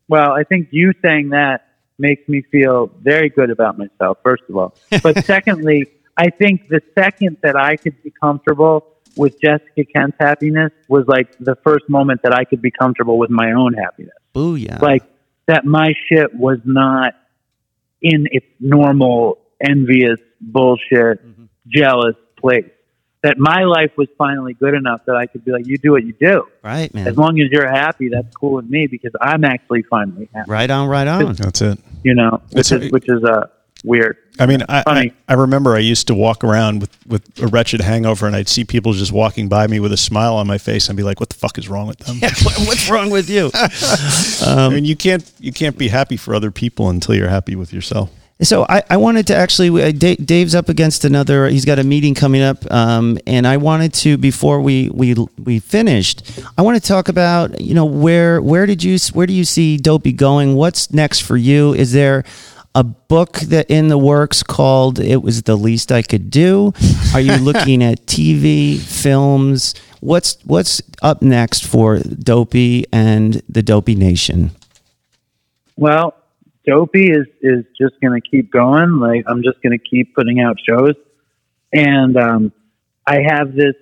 Well, I think you saying that makes me feel very good about myself, first of all. But secondly, I think the second that I could be comfortable with Jessica Kent's happiness was like the first moment that I could be comfortable with my own happiness. booyah. Like that my shit was not in its normal, envious, bullshit, jealous place. That my life was finally good enough that I could be like, you do what you do. right, man. As long as you're happy, that's cool with me because I'm actually finally happy right on, right on. That's it. you know, which It's- is which is uh, weird. I mean, I, I, Funny. I remember I used to walk around with, with a wretched hangover, and I'd see people just walking by me with a smile on my face, and be like, "What the fuck is wrong with them?" What's wrong with you? I mean, you can't you can't be happy for other people until you're happy with yourself. So I, I wanted to actually, uh, Dave's up against another. He's got a meeting coming up, um, and I wanted to before we we we finished. I want to talk about you know where where did you where do you see Dopey going? What's next for you? Is there a book that in the works called "It Was the Least I Could Do"? Are you looking at TV, films? What's what's up next for Dopey and the Dopey Nation? Well, Dopey is is just going to keep going. Like I'm just going to keep putting out shows, and um, I have this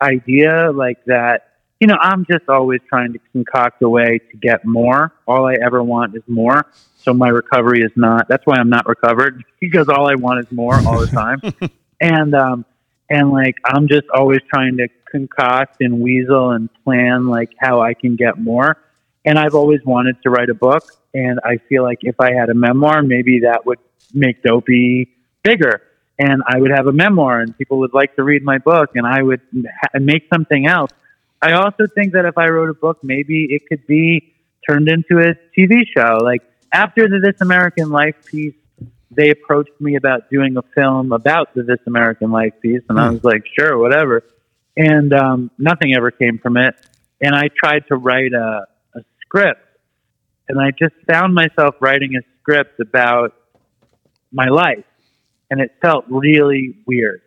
idea like that. You know, I'm just always trying to concoct a way to get more. All I ever want is more. So my recovery is not. That's why I'm not recovered because all I want is more all the time. and um, and like I'm just always trying to concoct and weasel and plan like how I can get more. And I've always wanted to write a book, and I feel like if I had a memoir, maybe that would make Dopey bigger. and I would have a memoir, and people would like to read my book, and I would ha- make something else. I also think that if I wrote a book, maybe it could be turned into a TV show. Like after the This American Life piece, they approached me about doing a film about the This American Life piece, and I was like, sure, whatever. And um, nothing ever came from it. And I tried to write a script, and I just found myself writing a script about my life, and it felt really weird.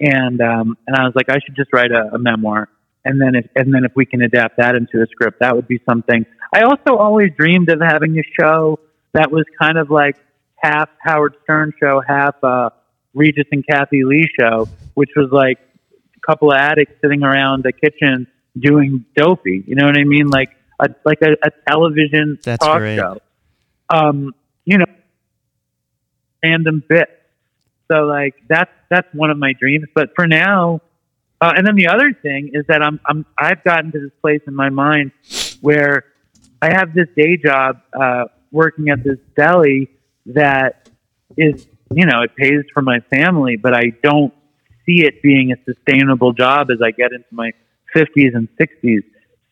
And um, and I was like, I should just write a, a memoir, and then if and then if we can adapt that into a script, that would be something. I also always dreamed of having a show that was kind of like half Howard Stern show, half uh, Regis and Kathie Lee show, which was like a couple of addicts sitting around the kitchen doing dopey. You know what I mean? Like a like a, a television That's talk great. show. Um, you know, random bits. So like that's that's one of my dreams. But for now, uh, and then the other thing is that I'm I'm I've gotten to this place in my mind where I have this day job uh, working at this deli that is you know it pays for my family, but I don't see it being a sustainable job as I get into my 50s and 60s.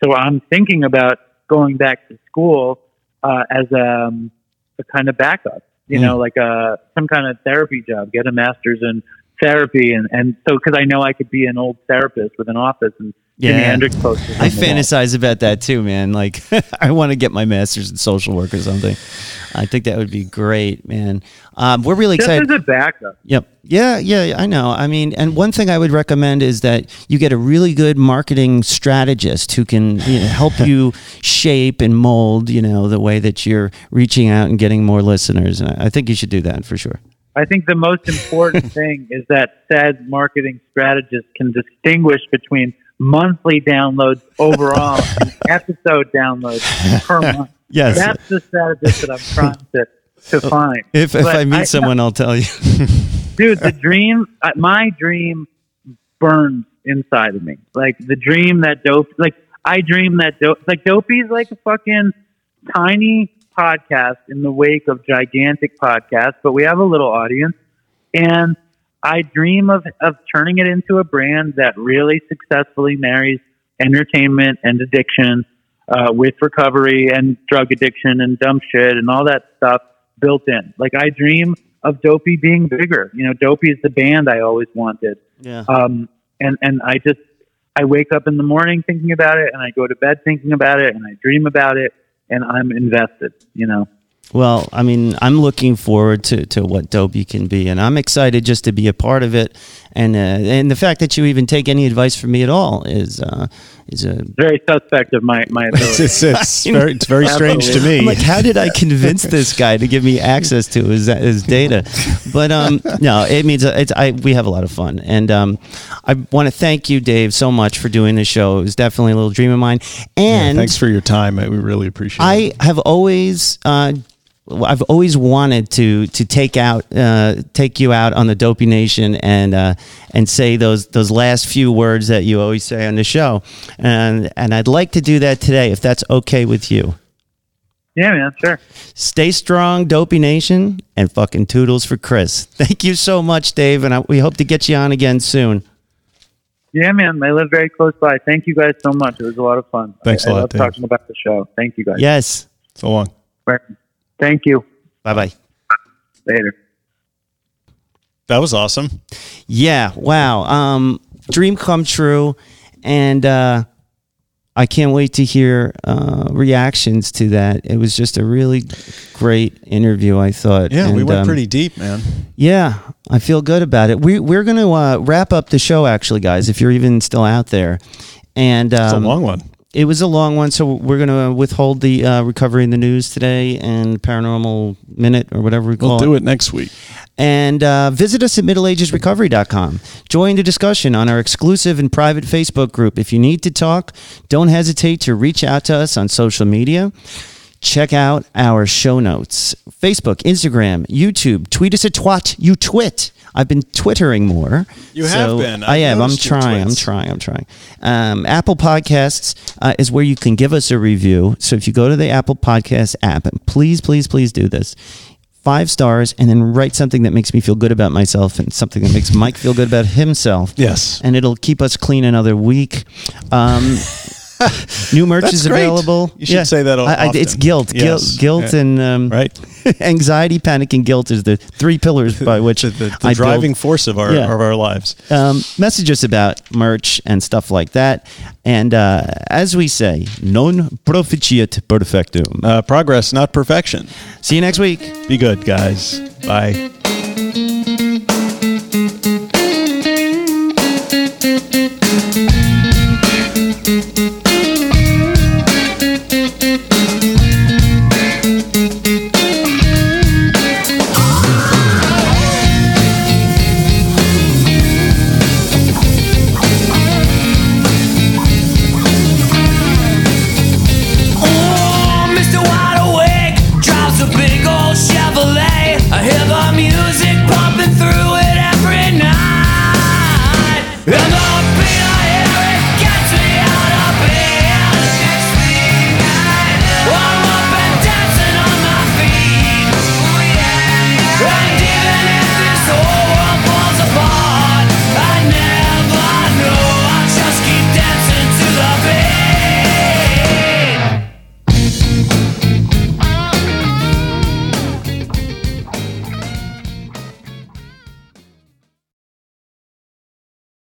So I'm thinking about going back to school uh, as a, um, a kind of backup, you know, like a some kind of therapy job, get a master's in therapy, and and so because I know I could be an old therapist with an office and Jimi Yeah. Hendrix posters. I fantasize about that too, man. Like, I want to get my master's in social work or something. I think that would be great, man. Um, we're really just excited. as a backup. Yep. Yeah, yeah, I know. I mean, and one thing I would recommend is that you get a really good marketing strategist who can you know, help you shape and mold, you know, the way that you're reaching out and getting more listeners. And I think you should do that for sure. I think the most important thing is that said marketing strategist can distinguish between monthly downloads overall and episode downloads per month. Yes. That's the statistic that I'm trying to, to find. If if But I meet someone, I'll tell you. dude, the dream, uh, my dream burns inside of me. Like the dream that dope, like I dream that dope, like Dopey's like a fucking tiny podcast in the wake of gigantic podcasts, but we have a little audience. And I dream of, of turning it into a brand that really successfully marries entertainment and addiction uh, with recovery and drug addiction and dumb shit and all that stuff built in. Like I dream of Dopey being bigger. You know, Dopey is the band I always wanted. Yeah. Um, and and I just I wake up in the morning thinking about it, and I go to bed thinking about it, and I dream about it, and I'm invested. You know. Well, I mean, I'm looking forward to, to what Dopey can be, and I'm excited just to be a part of it. And uh, and the fact that you even take any advice from me at all is uh, is a Very suspect of my my It's, ability. it's, it's very, it's very strange to me. I'm like, how did I convince this guy to give me access to his his data? But um, no, it means it's I we have a lot of fun, and um, I want to thank you, Dave, so much for doing this show. It was definitely a little dream of mine, and Thanks for your time. We really appreciate it. I have always. Uh, I've always wanted to to take out uh, take you out on the Dopey Nation and uh, and say those those last few words that you always say on the show, and and I'd like to do that today if that's okay with you. yeah, man, sure. Stay strong, Dopey Nation, and fucking toodles for Chris. Thank you so much, Dave, and I, we hope to get you on again soon. Yeah, man. I live very close by. Thank you guys so much. It was a lot of fun. Thanks I, a lot, I love Dave. talking about the show. Thank you guys. Yes. so long. Right. Thank you. Bye bye. Later. That was awesome. Yeah. Wow. Um, dream come true, and uh, I can't wait to hear uh, reactions to that. It was just a really great interview. I thought. Yeah, we went um, pretty deep, man. Yeah, I feel good about it. We we're gonna uh, wrap up the show, actually, guys. If you're even still out there, and It's um, a long one. It was a long one, so we're going to withhold the uh, recovery in the news today and paranormal minute or whatever we call it. We'll do it next week. And uh, visit us at middleagesrecovery.com. Join the discussion on our exclusive and private Facebook group. If you need to talk, don't hesitate to reach out to us on social media. Check out our show notes Facebook, Instagram, YouTube. Tweet us at twat, you twit. I've been twittering more. You have been. I I've am. I'm trying. I'm trying. I'm trying. Um, Apple Podcasts uh, is where you can give us a review. So if you go to the Apple Podcast app, and please, please, please do this. five stars, and then write something that makes me feel good about myself and something that makes Mike feel good about himself. Yes. And it'll keep us clean another week. Um, new merch That's is great. available. You should say that I- I- it's guilt, Yes. guilt, guilt, Yeah. and um, Right. anxiety, panic, and guilt is the three pillars by which the, the, the I build driving force of our Yeah. of our lives. um, message us about merch and stuff like that. And uh, as we say, non proficiat perfectum. Uh, progress, not perfection. See you next week. Be good, guys. Bye.